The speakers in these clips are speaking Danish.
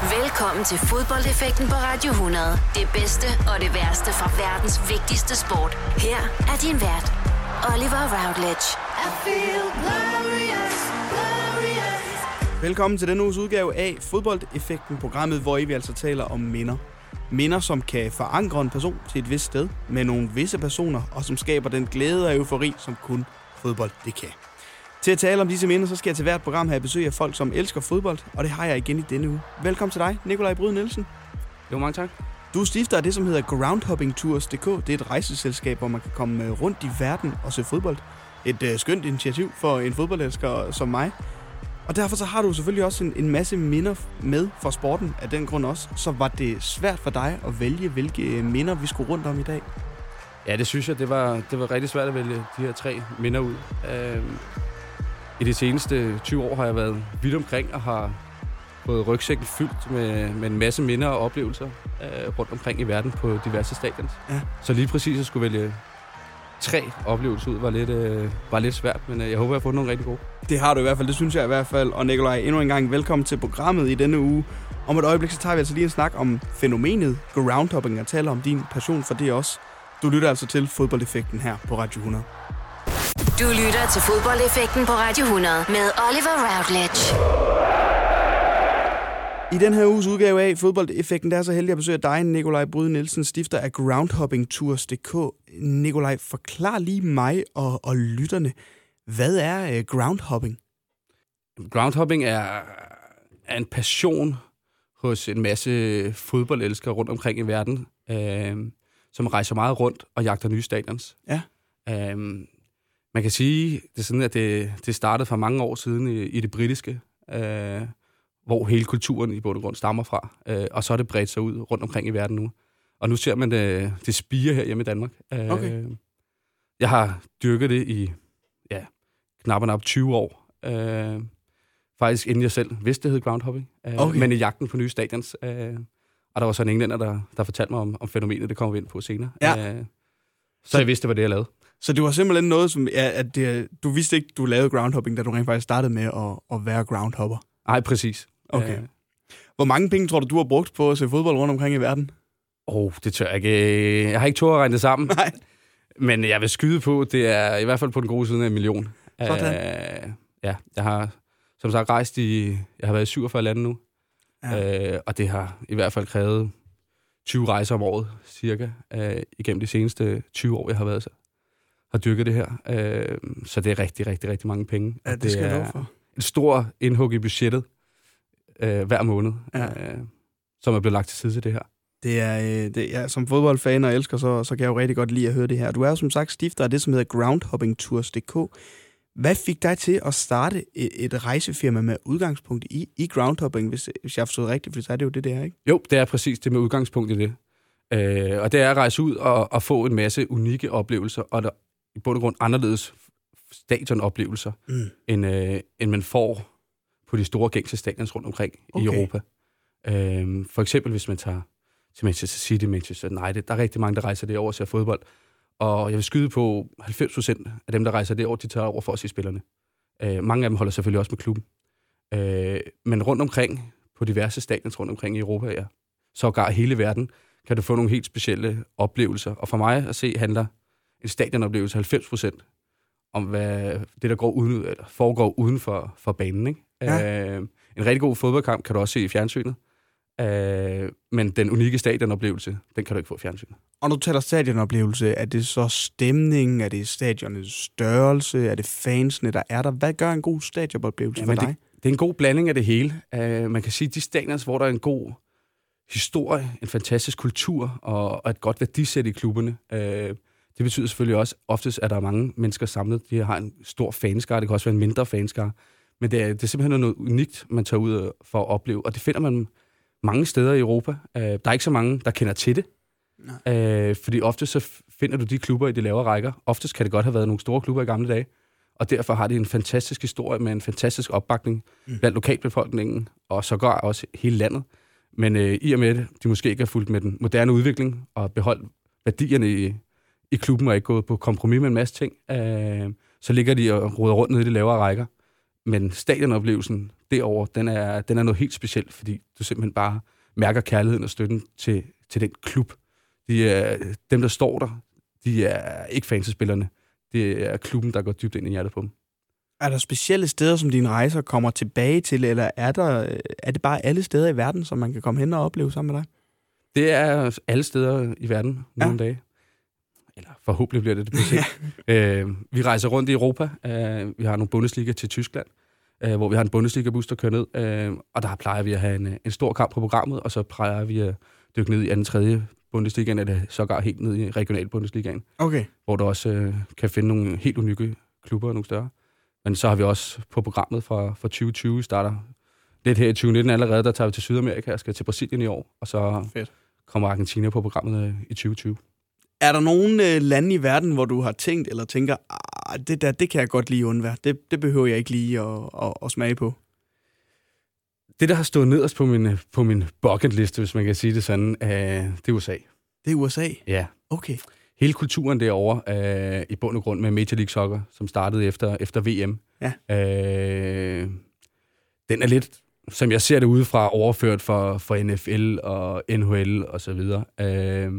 Velkommen til fodboldeffekten på Radio 100. Det bedste og det værste fra verdens vigtigste sport. Her er din vært, Oliver Routledge. I feel glorious, glorious. Velkommen til denne uges udgave af Fodboldeffekten, programmet, hvor I vi altså taler om minder. Minder, som kan forankre en person til et vist sted med nogle visse personer, og som skaber den glæde og eufori, som kun fodbold det kan. Til at tale om disse minder, så skal jeg til hvert program have besøg af folk, som elsker fodbold, og det har jeg igen i denne uge. Velkommen til dig, Nikolaj Bryd Nielsen. Jo, mange tak. Du er stifter af det, som hedder Groundhoppingtours.dk. Det er et rejseselskab, hvor man kan komme øh, rundt i verden og se fodbold. Et uh, skønt initiativ for en fodboldelsker som mig. Og derfor så har du selvfølgelig også en, en masse minder med for sporten af den grund også. Så var det svært for dig at vælge, hvilke øh, minder vi skulle rundt om i dag? Ja, det synes jeg. Det var, det var rigtig svært at vælge de her tre minder ud. Uh, i de seneste 20 år har jeg været vidt omkring og har fået rygsækken fyldt med, med en masse minder og oplevelser øh, rundt omkring i verden på diverse stadions. Ja. Så lige præcis at skulle vælge tre oplevelser ud var lidt, øh, var lidt svært, men øh, jeg håber, jeg har fundet nogle rigtig gode. Det har du i hvert fald, det synes jeg i hvert fald. Og Nikolaj, endnu en gang velkommen til programmet i denne uge. Om et øjeblik, så tager vi altså lige en snak om fænomenet groundhopping og taler om din passion for det også. Du lytter altså til fodboldeffekten her på Radio 100. Du lytter til fodboldeffekten på Radio 100 med Oliver Routledge. I den her uges udgave af Fodboldeffekten, der er så heldig at besøge dig, Nikolaj Bryde Nielsen, stifter af Groundhoppingtours.dk. Nikolaj, forklar lige mig og, og lytterne, hvad er uh, groundhopping? Groundhopping er, er en passion hos en masse fodboldelskere rundt omkring i verden, øh, som rejser meget rundt og jagter nye stadions. Ja. Øh, man kan sige, det er sådan, at det, det startede for mange år siden i, i det britiske, øh, hvor hele kulturen i bund og grund stammer fra. Øh, og så er det bredt sig ud rundt omkring i verden nu. Og nu ser man det, det spire her hjemme i Danmark. Øh, okay. Jeg har dyrket det i ja, knap og 20 år. Øh, faktisk inden jeg selv vidste, det hed groundhopping. Øh, okay. Men i jagten på nye stadions. Øh, og der var så en englænder, der, der fortalte mig om, om fænomenet, det kommer vi ind på senere. Ja. Øh, så jeg vidste, det var det, jeg lavede. Så det var simpelthen noget, som ja, at det, du vidste ikke, du lavede groundhopping, da du rent faktisk startede med at, at være groundhopper? Nej, præcis. Okay. Uh, Hvor mange penge tror du, du har brugt på at se fodbold rundt omkring i verden? Åh, oh, det tør jeg ikke. Jeg har ikke tur at regne det sammen. Nej. Men jeg vil skyde på, det er i hvert fald på den gode side af en million. Sådan. Uh, ja, jeg har som sagt rejst i... Jeg har været i 47 lande nu. Ja. Uh, og det har i hvert fald krævet 20 rejser om året, cirka, uh, igennem de seneste 20 år, jeg har været har dyrket det her. Øh, så det er rigtig, rigtig, rigtig mange penge. Ja, det, det skal jeg for. Et stort indhug i budgettet øh, hver måned, ja. øh, som er blevet lagt til side til det her. Det er, øh, det, ja, som fodboldfan og elsker, så, så kan jeg jo rigtig godt lide at høre det her. Du er som sagt stifter af det, som hedder groundhoppingtours.dk. Hvad fik dig til at starte et, et rejsefirma med udgangspunkt i, i groundhopping, hvis, hvis jeg har forstået rigtigt, for så er det jo det, det er, ikke? Jo, det er præcis det med udgangspunkt i det. Øh, og det er at rejse ud og, og få en masse unikke oplevelser, og der, i bund og grund anderledes stadionoplevelser, mm. end, øh, end man får på de store gængse stadions rundt omkring okay. i Europa. Øhm, for eksempel hvis man tager til Manchester City, Manchester United, der er rigtig mange, der rejser det over og ser fodbold. Og jeg vil skyde på 90 procent af dem, der rejser det over, de tager over for at se spillerne. Øh, mange af dem holder selvfølgelig også med klubben. Øh, men rundt omkring, på diverse stadions rundt omkring i Europa, ja, sågar hele verden, kan du få nogle helt specielle oplevelser. Og for mig at se handler en stadionoplevelse 90 procent om, hvad det, der går uden, eller foregår uden for, for banen. Ikke? Ja. Øh, en rigtig god fodboldkamp kan du også se i fjernsynet. Øh, men den unikke stadionoplevelse, den kan du ikke få i fjernsynet. Og når du taler stadionoplevelse, er det så stemningen, er det stadionets størrelse, er det fansene, der er der? Hvad gør en god stadionoplevelse Jamen, for dig? Det, det er en god blanding af det hele. Uh, man kan sige, at de stadions, hvor der er en god historie, en fantastisk kultur og, og et godt værdisæt i klubberne, uh, det betyder selvfølgelig også, oftest at der er mange mennesker samlet. De har en stor fanskare, det kan også være en mindre fanskare. Men det er, det er simpelthen noget unikt, man tager ud for at opleve, og det finder man mange steder i Europa. Uh, der er ikke så mange, der kender til det. Uh, fordi ofte så finder du de klubber i de lavere rækker. Oftest kan det godt have været nogle store klubber i gamle dage, og derfor har de en fantastisk historie med en fantastisk opbakning mm. blandt lokalbefolkningen, og så går også hele landet. Men uh, i og med, at de måske ikke har fulgt med den moderne udvikling og beholdt værdierne i, i klubben og ikke gået på kompromis med en masse ting. Øh, så ligger de og roder rundt nede i de lavere rækker. Men stadionoplevelsen, derovre, den er, den er noget helt specielt, fordi du simpelthen bare mærker kærligheden og støtten til, til den klub. De er, dem, der står der, de er ikke fansespillerne. Det er klubben, der går dybt ind i hjertet på dem. Er der specielle steder, som dine rejser kommer tilbage til, eller er, der, er det bare alle steder i verden, som man kan komme hen og opleve sammen med dig? Det er alle steder i verden nogle ja. dage. Eller forhåbentlig bliver det det på sigt. øh, vi rejser rundt i Europa. Øh, vi har nogle Bundesliga til Tyskland, øh, hvor vi har en Bundesliga-bus, der kører ned. Øh, og der plejer vi at have en, en stor kamp på programmet, og så plejer vi at dykke ned i anden, tredje Bundesligaen, eller sågar helt ned i regional Bundesligaen. Okay. Hvor du også øh, kan finde nogle helt unikke klubber og nogle større. Men så har vi også på programmet fra, fra 2020, starter lidt her i 2019 allerede, der tager vi til Sydamerika og skal til Brasilien i år, og så Fedt. kommer Argentina på programmet øh, i 2020. Er der nogen øh, lande i verden, hvor du har tænkt eller tænker, ah, det der, det kan jeg godt lige undvære. Det, det behøver jeg ikke lige at, at, at smage på? Det, der har stået nederst på min, på min bucket liste, hvis man kan sige det sådan, øh, det er USA. Det er USA? Ja. Okay. Hele kulturen derovre, øh, i bund og grund med Major League Soccer, som startede efter, efter VM, ja. øh, den er lidt, som jeg ser det udefra, overført for, for NFL og NHL og så videre. Øh,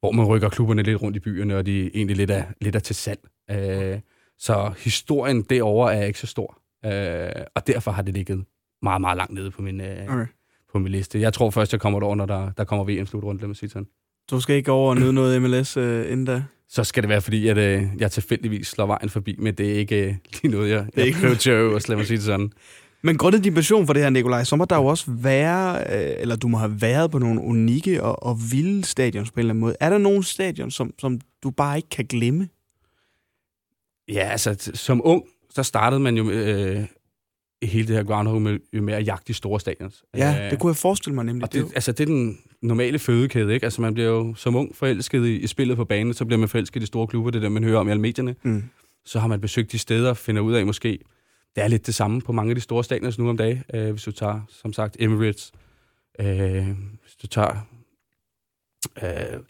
hvor man rykker klubberne lidt rundt i byerne, og de egentlig lidt er, lidt er til salg. Øh, så historien derovre er ikke så stor. Øh, og derfor har det ligget meget, meget langt nede på min, øh, okay. på min liste. Jeg tror først, jeg kommer derover, når der, der kommer VM-slutrunde, lad mig sige sådan. Du skal ikke over og nyde noget MLS øh, inden da? Så skal det være, fordi at, øh, jeg tilfældigvis slår vejen forbi, men det er ikke øh, lige noget, jeg, det er jeg ikke lad mig sige det sådan. Men grundet din passion for det her, Nikolaj, så må der jo også være, øh, eller du må have været på nogle unikke og, og vilde stadions på en eller anden måde. Er der nogle stadion, som, som du bare ikke kan glemme? Ja, altså som ung, så startede man jo øh, hele det her Groundhog med, med at jagte de store stadions. Ja, øh, det kunne jeg forestille mig nemlig. Og det, altså, det er den normale fødekæde, ikke? Altså, man bliver jo som ung forelsket i, i spillet på banen, så bliver man forelsket i de store klubber, det der, man hører om i alle medierne. Mm. Så har man besøgt de steder og finder ud af, måske, det er lidt det samme på mange af de store stadions nu om dagen. Øh, hvis du tager, som sagt, Emirates, øh, hvis du tager øh,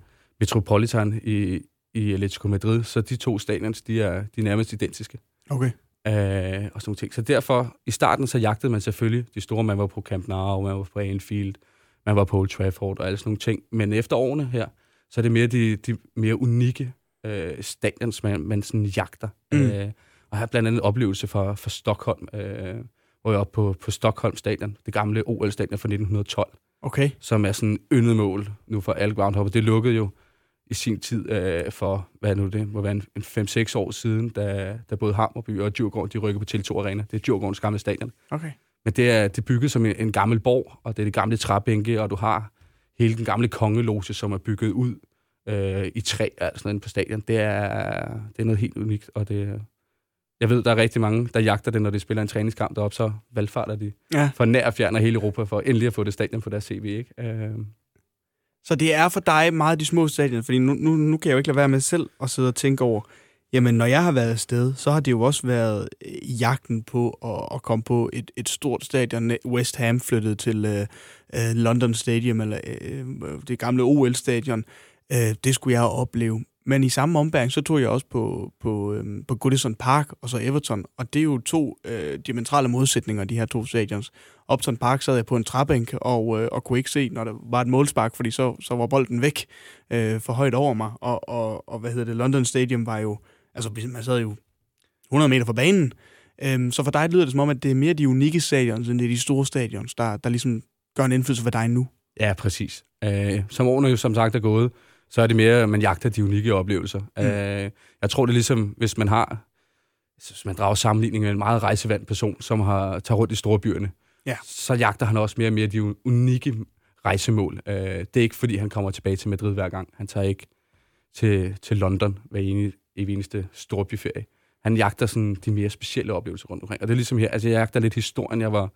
Metropolitan i, i Atletico Madrid, så de to stadions, de er, de er nærmest identiske. Okay. Øh, og sådan ting. Så derfor, i starten, så jagtede man selvfølgelig de store. Man var på Camp Nou, man var på Anfield, man var på Old Trafford og alle sådan nogle ting. Men efter årene her, så er det mere de, de mere unikke øh, stadions, man, man sådan jagter. Mm. Øh, og har blandt andet en oplevelse fra, fra Stockholm, øh, hvor jeg er oppe på, på Stockholm Stadion, det gamle OL-stadion fra 1912. Okay. Som er sådan yndet mål nu for alle groundhopper. Det lukkede jo i sin tid øh, for, hvad er nu det, må være en, en 5-6 år siden, da, da både Hammerby og Djurgården, de rykkede på Tele2 Arena. Det er Djurgårdens gamle stadion. Okay. Men det er, det er bygget som en, en gammel borg, og det er det gamle træbænke, og du har hele den gamle kongeloge, som er bygget ud øh, i træ, altså sådan på stadion. Det er, det er noget helt unikt, og det, jeg ved, der er rigtig mange, der jagter det, når de spiller en træningskamp deroppe, så valgfarter de ja. for nær og fjern af hele Europa, for endelig at få det stadion på deres CV. Ikke? Øh, så det er for dig meget de små stadion, fordi nu, nu, nu kan jeg jo ikke lade være med selv at sidde og tænke over, jamen når jeg har været afsted, så har det jo også været øh, jagten på at, at komme på et, et stort stadion. West Ham flyttede til uh, uh, London Stadium, eller uh, det gamle OL-stadion. Uh, det skulle jeg opleve. Men i samme ombæring, så tog jeg også på, på, øhm, på Goodison Park og så Everton. Og det er jo to øh, diametrale modsætninger, de her to stadions. Upton Park sad jeg på en træbænk og, øh, og kunne ikke se, når der var et målspark, fordi så, så var bolden væk øh, for højt over mig. Og, og, og hvad hedder det, London Stadium var jo, altså man sad jo 100 meter fra banen. Øhm, så for dig lyder det som om, at det er mere de unikke stadions, end det er de store stadions, der, der ligesom gør en indflydelse for dig nu. Ja, præcis. Øh, som årene jo som sagt er gået, så er det mere, at man jagter de unikke oplevelser. Mm. Øh, jeg tror, det er ligesom, hvis man har, hvis man drager sammenligning med en meget rejsevand person, som har taget rundt i store byerne, ja. så jagter han også mere og mere de unikke rejsemål. Øh, det er ikke, fordi han kommer tilbage til Madrid hver gang. Han tager ikke til, til London hver eneste, eneste storbyferie. Han jagter sådan de mere specielle oplevelser rundt omkring. Og det er ligesom her, altså jeg jagter lidt historien. Jeg var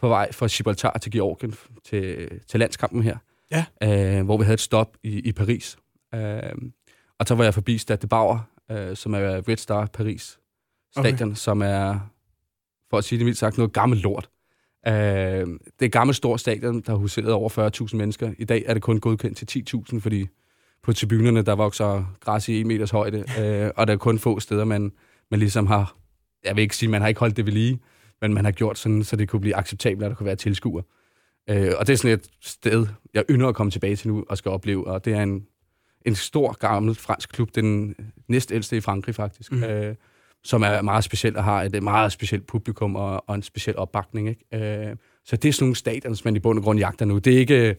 på vej fra Gibraltar til Georgien til, til landskampen her ja. øh, hvor vi havde et stop i, i Paris. Øh, og så var jeg forbi Stade de Bauer, øh, som er Red Star Paris stadion, okay. som er, for at sige det mildt sagt, noget gammelt lort. Øh, det er et gammelt stort stadion, der har huseret over 40.000 mennesker. I dag er det kun godkendt til 10.000, fordi på tribunerne, der vokser græs i 1 meters højde, øh, og der er kun få steder, man, man ligesom har, jeg vil ikke sige, man har ikke holdt det ved lige, men man har gjort sådan, så det kunne blive acceptabelt, at der kunne være tilskuer. Øh, og det er sådan et sted, jeg ynder at komme tilbage til nu og skal opleve, og det er en, en stor, gammel fransk klub, den næstældste i Frankrig faktisk, mm. øh, som er meget speciel og har et meget specielt publikum og, og en speciel opbakning. Ikke? Øh, så det er sådan nogle stadion, som man i bund og grund jagter nu. Det er ikke,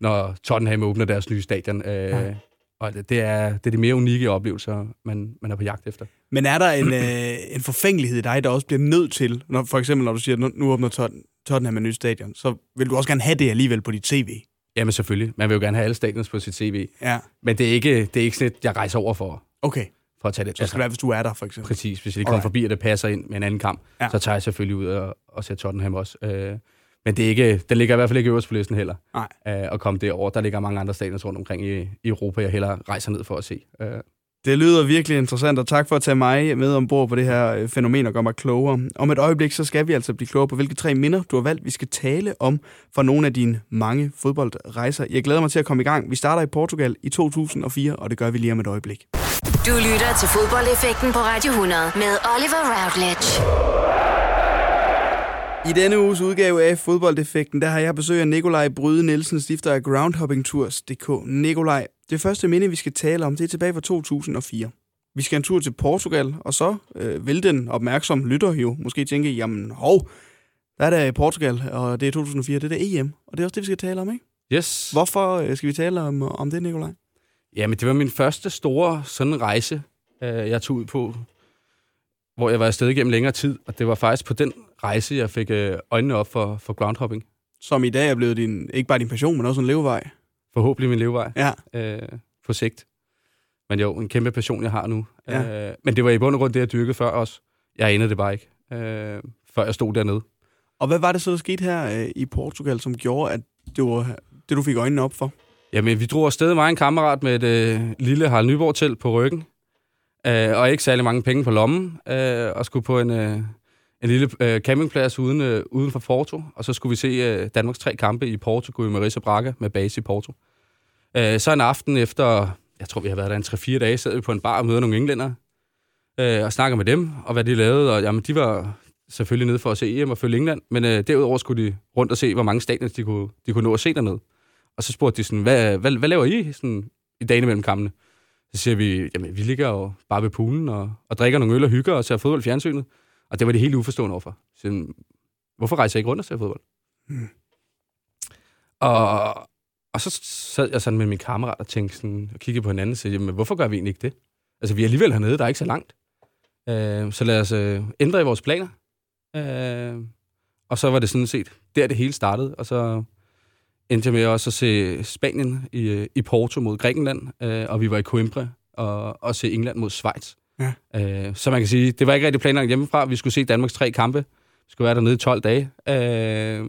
når Tottenham åbner deres nye stadion. Øh, og det er, det er de mere unikke oplevelser, man, man er på jagt efter. Men er der en, øh, en forfængelighed i dig, der også bliver nødt til, når, for eksempel når du siger, at nu åbner Tot Tottenham en ny stadion, så vil du også gerne have det alligevel på dit tv? Jamen selvfølgelig. Man vil jo gerne have alle stadions på sit tv. Ja. Men det er ikke, det er ikke sådan, at jeg rejser over for, Okay. for at tage det. Så skal det være, hvis du er der, for eksempel. Præcis. Hvis jeg kommer forbi, og det passer ind med en anden kamp, ja. så tager jeg selvfølgelig ud og, og ser Tottenham også. Øh, men det er ikke, den ligger i hvert fald ikke øverst på listen heller. Nej. Øh, at komme derover. Der ligger mange andre stadions rundt omkring i, i Europa, jeg hellere rejser ned for at se. Øh, Det lyder virkelig interessant, og tak for at tage mig med ombord på det her øh, fænomen og gøre mig klogere. Om et øjeblik, så skal vi altså blive klogere på, hvilke tre minder, du har valgt, vi skal tale om fra nogle af dine mange fodboldrejser. Jeg glæder mig til at komme i gang. Vi starter i Portugal i 2004, og det gør vi lige om et øjeblik. Du lytter til fodboldeffekten på Radio 100 med Oliver Routledge. I denne uges udgave af Fodboldeffekten, der har jeg besøg af Nikolaj Bryde Nielsen, stifter af Groundhoppingtours.dk. Nikolaj, det første minde, vi skal tale om, det er tilbage fra 2004. Vi skal en tur til Portugal, og så øh, vil den opmærksom lytter jo måske tænke, jamen hov, der er der i Portugal, og det er 2004, det er der EM, og det er også det, vi skal tale om, ikke? yes. Hvorfor øh, skal vi tale om, om det, Nikolaj? Jamen, det var min første store sådan rejse, øh, jeg tog ud på, hvor jeg var afsted igennem længere tid. Og det var faktisk på den rejse, jeg fik øh, øjnene op for, for groundhopping. Som i dag er blevet din, ikke bare din passion, men også en levevej. Forhåbentlig min levevej Ja, øh, på sigt. Men jo, en kæmpe passion, jeg har nu. Ja. Øh, men det var i bund og grund det, jeg dyrkede før også. Jeg anede det bare ikke, øh, før jeg stod dernede. og hvad var det så, der skete her øh, i Portugal, som gjorde, at det var det, du fik øjnene op for? Jamen, vi drog afsted, mig og en kammerat, med et øh, lille Harald Nyborg-telt på ryggen. Øh, og ikke særlig mange penge på lommen. Øh, og skulle på en, øh, en lille øh, campingplads uden, øh, uden for Porto. Og så skulle vi se øh, Danmarks tre kampe i Porto, i Marisa Braga, med base i Porto. Øh, så en aften efter, jeg tror, vi har været der en 3-4 dage, sad vi på en bar og mødte nogle englænder. Øh, og snakker med dem, og hvad de lavede. Og jamen, de var selvfølgelig nede for at se EM og følge England. Men øh, derudover skulle de rundt og se, hvor mange stadions de kunne, de kunne nå at se dernede. Og så spurgte de sådan, hvad, hvad, hvad laver I sådan, i dagene mellem kampene? Så siger vi, jamen vi ligger jo bare ved poolen og, og drikker nogle øl og hygger og ser fodbold i fjernsynet. Og det var det helt uforstående overfor. Så, hvorfor rejser jeg ikke rundt og ser fodbold? Hmm. Og, og så sad jeg sådan med min kammerat og tænkte sådan, og kiggede på hinanden og sagde, jamen hvorfor gør vi egentlig ikke det? Altså vi er alligevel hernede, der er ikke så langt. Øh, så lad os øh, ændre i vores planer. Øh, og så var det sådan set, der det hele startede. Og så endte jeg med også at se Spanien i, øh, i Porto mod Grækenland, øh, og vi var i Coimbra og, og se England mod Schweiz. Ja. Øh, så man kan sige, det var ikke rigtig planlagt hjemmefra. Vi skulle se Danmarks tre kampe. Vi skulle være dernede i 12 dage. Øh,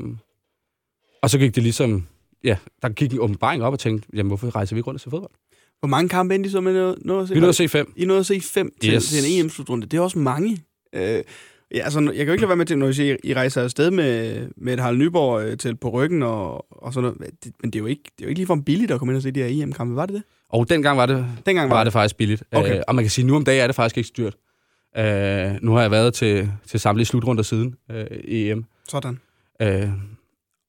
og så gik det ligesom, ja, der gik en åbenbaring op og tænkte, jamen hvorfor rejser vi ikke rundt ser fodbold? Hvor mange kampe endte I så med noget, noget at se? Vi nåede at se fem. I nåede at se fem til, Yes. til en EM-slutrunde. Det er også mange. Øh, ja, altså, jeg kan jo ikke lade være med til, når I siger, I rejser afsted med, med et Harald Nyborg øh, til på ryggen og, og sådan noget. Det, men det er jo ikke, det er jo ikke ligefrem billigt at komme ind og se de her EM-kampe. Var det det? Og dengang var det, Dengang var det faktisk billigt. Okay. Øh, og man kan sige, at nu om dagen er det faktisk ikke dyrt. Øh, nu har jeg været til, til samtlige slutrunder siden øh, i EM. Sådan. Øh,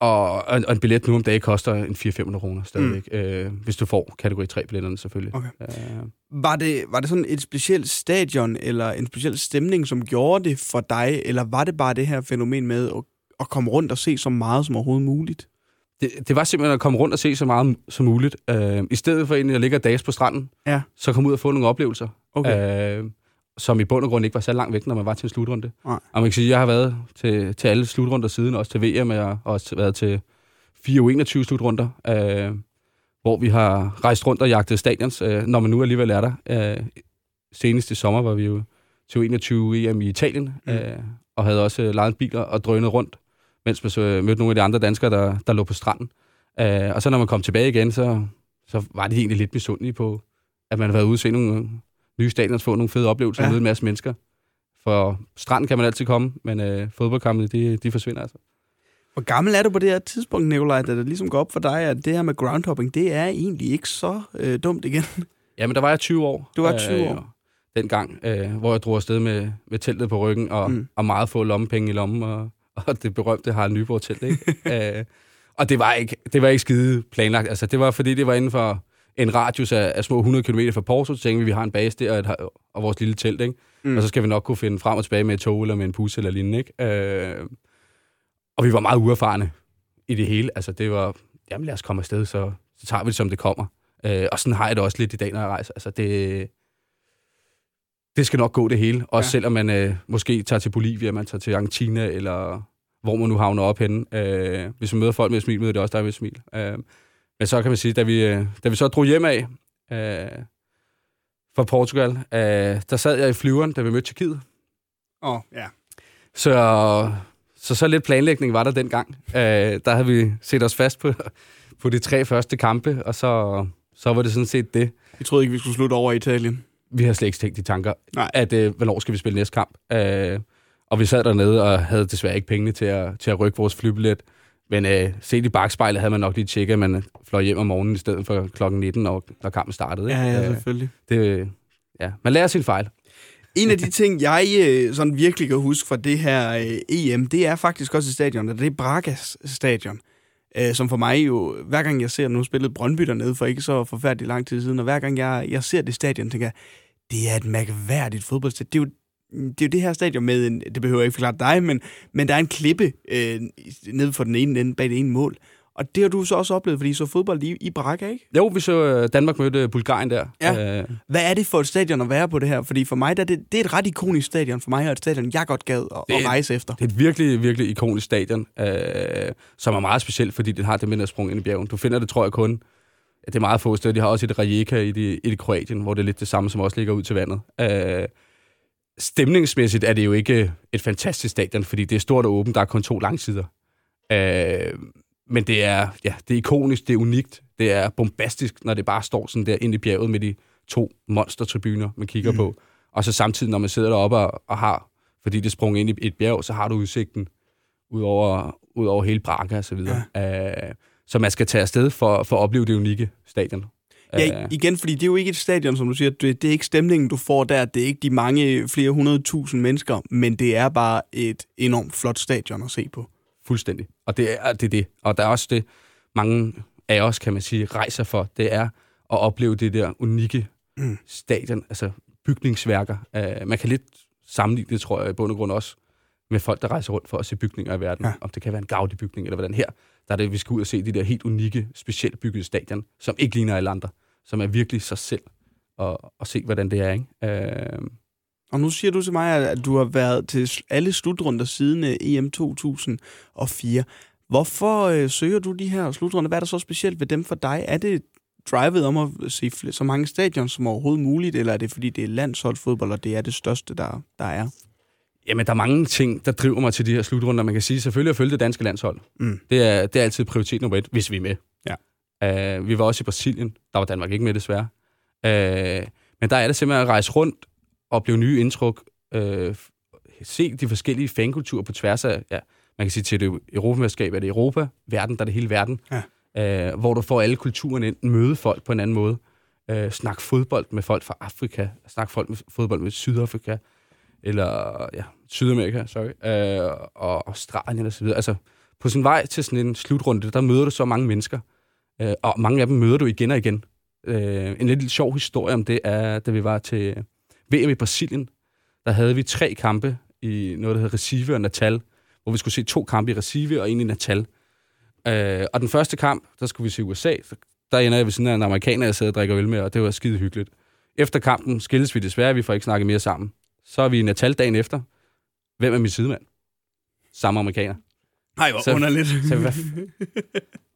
og, og, og en billet nu om dagen koster en 400-500 kroner stadigvæk. Mm. Øh, hvis du får kategori 3-billetterne selvfølgelig. Okay. Øh, Var det, var det sådan et specielt stadion eller en speciel stemning, som gjorde det for dig? Eller var det bare det her fænomen med at, at komme rundt og se så meget som overhovedet muligt? Det, det var simpelthen at komme rundt og se så meget som muligt. Øh, I stedet for egentlig at ligge og dages på stranden, Ja. så komme ud og få nogle oplevelser. Okay. Øh, som i bund og grund ikke var så langt væk, når man var til en slutrunde. Nej. Og man kan sige, at jeg har været til, til alle slutrunder siden, også til VM, og jeg har også været til 4 slutrunder, øh, hvor vi har rejst rundt og jagtet stadions, øh, når man nu alligevel er der. Øh, senest i sommer var vi jo til 21 EM i Italien, Mm. øh, og havde også lejet en bil og drønet rundt, mens man så øh, mødte nogle af de andre danskere, der, der lå på stranden. Øh, og så når man kom tilbage igen, så, så var de egentlig lidt misundelige på, at man havde været ude og se nogle øh, nye stadions, få nogle fede oplevelser, Ja. møde en masse mennesker. For stranden kan man altid komme, men øh, fodboldkampene, de, de forsvinder altså. Hvor gammel er du på det her tidspunkt, Nikolaj, da det ligesom går op for dig, at det her med groundhopping, det er egentlig ikke så øh, dumt igen? Jamen, der var jeg 20 år. Du var 20 år. dengang, øh, hvor jeg drog afsted med, med teltet på ryggen og, mm. og meget få lommepenge i lommen, og, og det berømte Harald Nyborg telt, ikke? øh, og det var ikke, det var ikke skide planlagt. Altså, det var fordi, det var inden for en radius af, af små 100 km fra Porto, så tænkte vi, vi har en base der og, et, og vores lille telt, ikke? Mm. Og så skal vi nok kunne finde frem og tilbage med et tog eller med en bus eller lignende, ikke? Øh, og vi var meget uerfarne i det hele. Altså, det var, jamen lad os komme afsted, så, så tager vi det, som det kommer. Øh, og sådan har jeg det også lidt i dag, når jeg rejser. Altså, det, det skal nok gå det hele. Også ja. selvom man øh, måske tager til Bolivia, man tager til Argentina, eller hvor man nu havner op henne. Øh, hvis man møder folk med et smil, møder det også der med et smil. Øh, men så kan man sige, da vi, øh, da vi så drog hjem af øh, fra Portugal, øh, der sad jeg i flyveren, da vi mødte Tjekkiet. Åh, oh, ja. Så, så så lidt planlægning var der dengang. Øh, der havde vi set os fast på, på de tre første kampe, og så, så var det sådan set det. Vi troede ikke, vi skulle slutte over i Italien. Vi har slet ikke tænkt de tanker, Nej. at øh, hvornår skal vi spille næste kamp. Øh, og vi sad dernede og havde desværre ikke pengene til at, til at rykke vores flybillet. Men øh, set i bagspejlet havde man nok lige tjekket, at man fløj hjem om morgenen i stedet for klokken 19, når, når kampen startede. Ikke? Ja, ja, øh, selvfølgelig. Det, ja, man lærer sin fejl. En af de ting, jeg øh, sådan virkelig kan huske fra det her øh, EM, det er faktisk også et stadion, og det er Bragas stadion. Øh, som for mig jo, hver gang jeg ser, nu spillet Brøndby dernede for ikke så forfærdeligt lang tid siden, og hver gang jeg, jeg ser det stadion, tænker jeg, det er et mærkværdigt fodboldstadion. Det er jo det er jo det her stadion med, en, det behøver jeg ikke forklare dig, men, men der er en klippe øh, nede for den ene ende, bag det ene mål. Og det har du så også oplevet, fordi I så fodbold i, i Braga, ikke? Jo, vi så øh, Danmark mødte Bulgarien der. Ja. Øh. Hvad er det for et stadion at være på det her? Fordi for mig, der, det, det er et ret ikonisk stadion for mig, og et stadion, jeg godt gad at, det, at rejse efter. Det er et virkelig, virkelig ikonisk stadion, øh, som er meget specielt, fordi det har det mindre sprung ind i bjergen. Du finder det, tror jeg, kun det er meget få steder. De har også et Rijeka i det, i det Kroatien, hvor det er lidt det samme, som også ligger ud til vandet. Øh, stemningsmæssigt er det jo ikke et fantastisk stadion, fordi det er stort og åbent, der er kun to langsider. Øh, men det er, ja, det er ikonisk, det er unikt, det er bombastisk, når det bare står sådan der ind i bjerget med de to monstertribuner, man kigger mm. på. Og så samtidig, når man sidder deroppe og, og har, fordi det sprung ind i et bjerg, så har du udsigten ud over, ud over hele Braga og så videre. Ja. Øh, så man skal tage afsted for, for at opleve det unikke stadion. Ja, igen, fordi det er jo ikke et stadion, som du siger. Det, det er ikke stemningen, du får der. Det er ikke de mange flere hundredtusind mennesker, men det er bare et enormt flot stadion at se på. Fuldstændig. Og det er det. Er det. Og der er også det, mange af os, kan man sige, rejser for. Det er at opleve det der unikke mm. stadion, altså bygningsværker. Uh, man kan lidt sammenligne det, tror jeg, i bund og grund også, med folk, der rejser rundt for at se bygninger i verden. Ja. Om det kan være en Gaudi-bygning, eller hvordan her. Der er det, vi skal ud og se de der helt unikke, specielt byggede stadion, som ikke ligner alle andre som er virkelig sig selv, og, og se, hvordan det er. Ikke? Øh, og nu siger du til mig, at du har været til alle slutrunder siden øh, EM 2004. Hvorfor øh, søger du de her slutrunder? Hvad er der så specielt ved dem for dig? Er det drivet om at se så mange stadion som overhovedet muligt, eller er det fordi, det er landsholdsfodbold, og det er det største, der, der er? Jamen, der er mange ting, der driver mig til de her slutrunder. Man kan sige, selvfølgelig at følge det danske landshold. Mm. Det, er, det er altid prioritet nummer et, hvis vi er med. Uh, vi var også i Brasilien. Der var Danmark ikke med, desværre. Uh, men der er det simpelthen at rejse rundt og blive nye indtryk. Uh, se de forskellige fankulturer på tværs af, ja, man kan sige til det europamærskab, er det Europa, verden, der er det hele verden. Ja. Uh, hvor du får alle kulturerne ind, møde folk på en anden måde. Uh, snak fodbold med folk fra Afrika, snak folk med fodbold med Sydafrika, eller ja, Sydamerika, sorry, øh, og Australien og så videre. Altså, på sin vej til sådan en slutrunde, der møder du så mange mennesker, Øh, og mange af dem møder du igen og igen. Øh, en lidt sjov historie om det er, da vi var til VM i Brasilien, der havde vi tre kampe i noget, der hedder Recife og Natal, hvor vi skulle se to kampe i Recife og en i Natal. Øh, og den første kamp, der skulle vi se USA. Der ender jeg ved sådan en amerikaner, jeg sidder og drikker øl med, og det var skide hyggeligt. Efter kampen skilles vi desværre, vi får ikke snakket mere sammen. Så er vi i Natal dagen efter. Hvem er min sidemand? Samme amerikaner. Nej, hvor så, underligt. Så, hvad,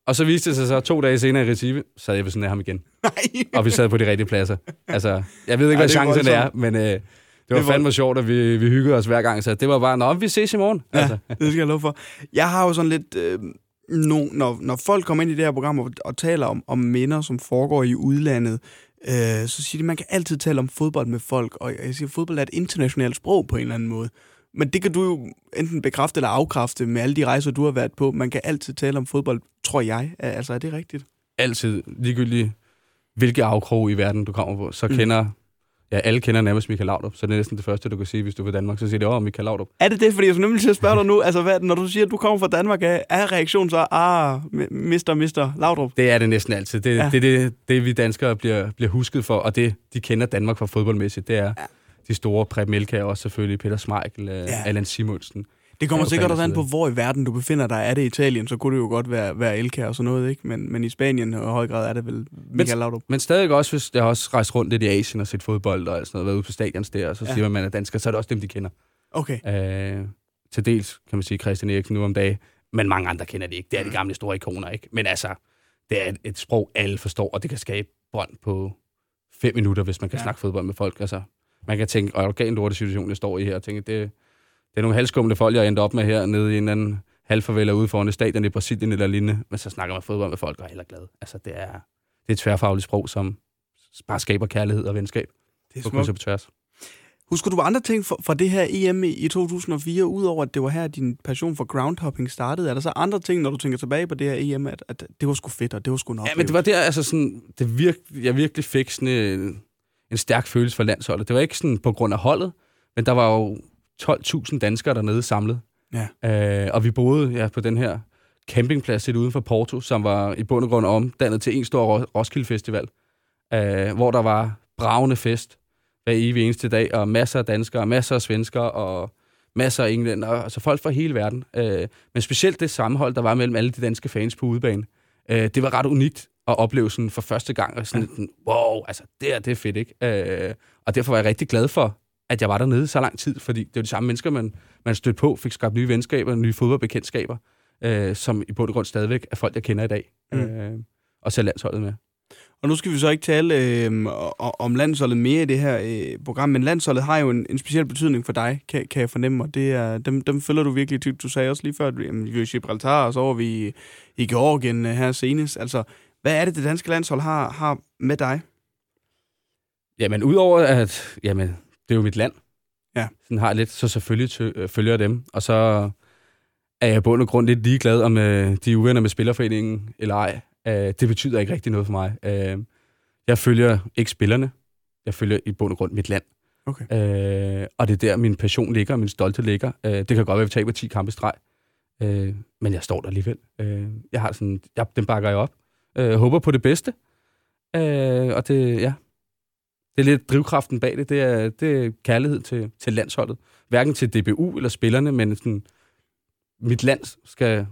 og så viste det sig så to dage senere i Recife, sad jeg ved sådan af ham igen. Nej. og vi sad på de rigtige pladser. Altså, jeg ved ikke, hvad chancen er, men øh, det var det fandme var... sjovt, at vi, vi hyggede os hver gang. Så det var bare, nå, vi ses i morgen. Ja, altså. det skal jeg love for. Jeg har jo sådan lidt... Øh, no, når, når folk kommer ind i det her program og, og taler om, om minder, som foregår i udlandet, øh, så siger de, at man kan altid tale om fodbold med folk. Og jeg siger, fodbold er et internationalt sprog på en eller anden måde. Men det kan du jo enten bekræfte eller afkræfte med alle de rejser, du har været på. Man kan altid tale om fodbold, tror jeg. Altså, er det rigtigt? Altid. Ligegyldigt hvilke afkrog i verden du kommer på, så mm. kender Ja, alle kender nærmest Michael Laudrup, så det er næsten det første, du kan sige, hvis du er fra Danmark. Så siger det, åh, Michael Laudrup. Er det det? Fordi jeg skulle nemlig til at spørge dig nu, altså hvad, når du siger, at du kommer fra Danmark, er, er reaktionen så, ah, mister, mister Laudrup? Det er det næsten altid. Det er ja. det, det, det, vi danskere bliver, bliver husket for, og det, de kender Danmark fra fodboldmæssigt, det er ja. de store Preben Melka, og selvfølgelig Peter Schmeichel, ja. Allan Simonsen. Det kommer sikkert også an på, hvor i verden du befinder dig. Er det Italien, så kunne det jo godt være, være Elka og sådan noget, ikke? Men, men i Spanien og i høj grad er det vel Michael Laudrup. Men stadig også, hvis jeg har også rejst rundt lidt i Asien og set fodbold og sådan noget, været ude på stadions der, og så ja. siger man, at man er dansker, så er det også dem, de kender. Okay. Øh, til dels, kan man sige, Christian Eriksen nu om dagen, men mange andre kender det ikke. Det er de gamle store ikoner, ikke? Men altså, det er et, et sprog, alle forstår, og det kan skabe bånd på fem minutter, hvis man kan ja. snakke fodbold med folk. Altså, man kan tænke, og lorte situation, jeg står i her, og tænke, det, det er nogle halvskumle folk, jeg er endt op med her nede i en anden halvfarvel ude foran et stadion i Brasilien eller lignende. Men så snakker man fodbold med folk og er heller glad. Altså, det er, det er et tværfagligt sprog, som bare skaber kærlighed og venskab. Det er smukt. på tværs. Husker du andre ting fra, det her EM i 2004, udover at det var her, din passion for groundhopping startede? Er der så andre ting, når du tænker tilbage på det her EM, at, at det var sgu fedt, og det var sgu en Ja, men det var der, altså sådan, det virk, jeg virkelig fik sådan en, en stærk følelse for landsholdet. Det var ikke sådan på grund af holdet, men der var jo 12.000 danskere dernede samlet. Ja. Øh, og vi boede ja, på den her campingplads lidt uden for Porto, som var i bund og grund omdannet til en stor Roskilde Festival, øh, hvor der var bravende fest hver evig eneste dag, og masser af danskere, masser af svenskere, og masser af englænder, altså folk fra hele verden. Øh, men specielt det sammenhold, der var mellem alle de danske fans på udebane, øh, det var ret unikt at opleve sådan for første gang, og sådan, ja. wow, altså det er, det er fedt, ikke? Øh, og derfor var jeg rigtig glad for, at jeg var dernede så lang tid, fordi det var de samme mennesker, man, man stødte på, fik skabt nye venskaber, nye fodboldbekendtskaber, øh, som i bund og grund stadigvæk er folk, jeg kender i dag, mm. øh, og ser landsholdet med. Og nu skal vi så ikke tale øh, om landsholdet mere i det her øh, program, men landsholdet har jo en, en speciel betydning for dig, kan, kan jeg fornemme, og det er, dem, dem følger du virkelig tygt. Du sagde også lige før, at jamen, vi er i Gibraltar, og så var vi i, i Georgien øh, her senest. Altså, hvad er det, det danske landshold har, har med dig? Jamen, udover at jamen, det er jo mit land. Ja. Sådan har jeg lidt, så selvfølgelig tø, øh, følger jeg dem. Og så er jeg bund og grund lidt ligeglad om øh, de er uvenner med Spillerforeningen eller ej. Øh, det betyder ikke rigtig noget for mig. Øh, jeg følger ikke spillerne. Jeg følger i bund og grund mit land. Okay. Øh, og det er der, min passion ligger, min stolte ligger. Øh, det kan godt være, at vi taber 10 kampe streg. Øh, men jeg står der alligevel. Øh, jeg har sådan, jeg, den bakker jeg op. Øh, håber på det bedste. Øh, og det, ja, det er lidt drivkraften bag det. Det er, det er kærlighed til, til landsholdet. Hverken til DBU eller spillerne, men sådan, mit land skal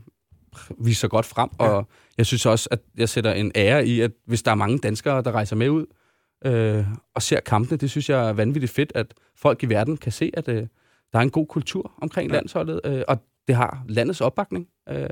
vise sig godt frem. Ja. Og jeg synes også, at jeg sætter en ære i, at hvis der er mange danskere, der rejser med ud øh, og ser kampene, det synes jeg er vanvittigt fedt, at folk i verden kan se, at øh, der er en god kultur omkring ja. landsholdet, øh, og det har landets opbakning. Øh,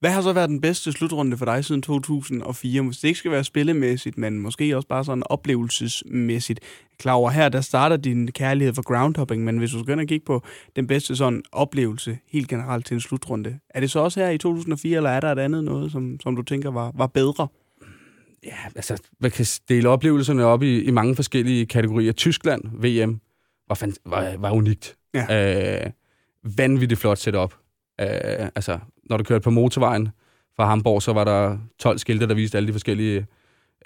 hvad har så været den bedste slutrunde for dig siden 2004? Hvis det ikke skal være spillemæssigt, men måske også bare sådan oplevelsesmæssigt. Klar over her, der starter din kærlighed for groundhopping, men hvis du skal ind kigge på den bedste sådan oplevelse helt generelt til en slutrunde, er det så også her i 2004, eller er der et andet noget, som, som du tænker var, var bedre? Ja, altså, man kan dele oplevelserne op i, i mange forskellige kategorier. Tyskland, VM, var, fan, var, var unikt. Ja. Øh, vanvittigt flot setup. Øh, altså, når du kørte på motorvejen fra Hamburg, så var der 12 skilte, der viste alle de forskellige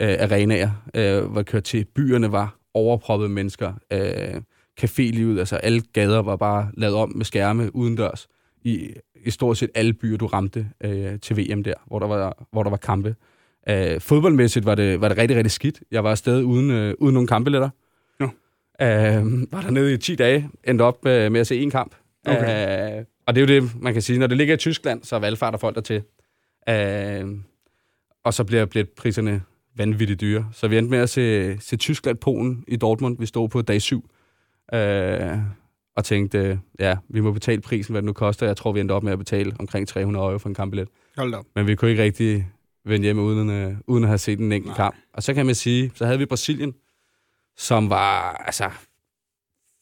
øh, arenaer, øh, hvor kørte til. Byerne var overproppet mennesker. Øh, cafélivet, altså alle gader var bare lavet om med skærme udendørs i, i stort set alle byer, du ramte øh, til VM der, hvor der var, hvor der var kampe. Øh, fodboldmæssigt var det, var det rigtig, rigtig skidt. Jeg var afsted uden, øh, uden nogen kampebilletter. Ja. Øh, var der nede i 10 dage, endte op øh, med at se en kamp. Okay. Øh, og det er jo det, man kan sige. Når det ligger i Tyskland, så valgfarter folk der til. Øh, og så bliver, bliver priserne vanvittigt dyre. Så vi endte med at se, se Tyskland-Polen i Dortmund. Vi stod på dag 7. Øh, og tænkte, ja, vi må betale prisen, hvad det nu koster. Jeg tror, vi endte op med at betale omkring 300 euro for en kampbillet. Hold op. Men vi kunne ikke rigtig vende hjem uden, uh, uden at have set en enkelt kamp. Og så kan man sige, så havde vi Brasilien, som var, altså,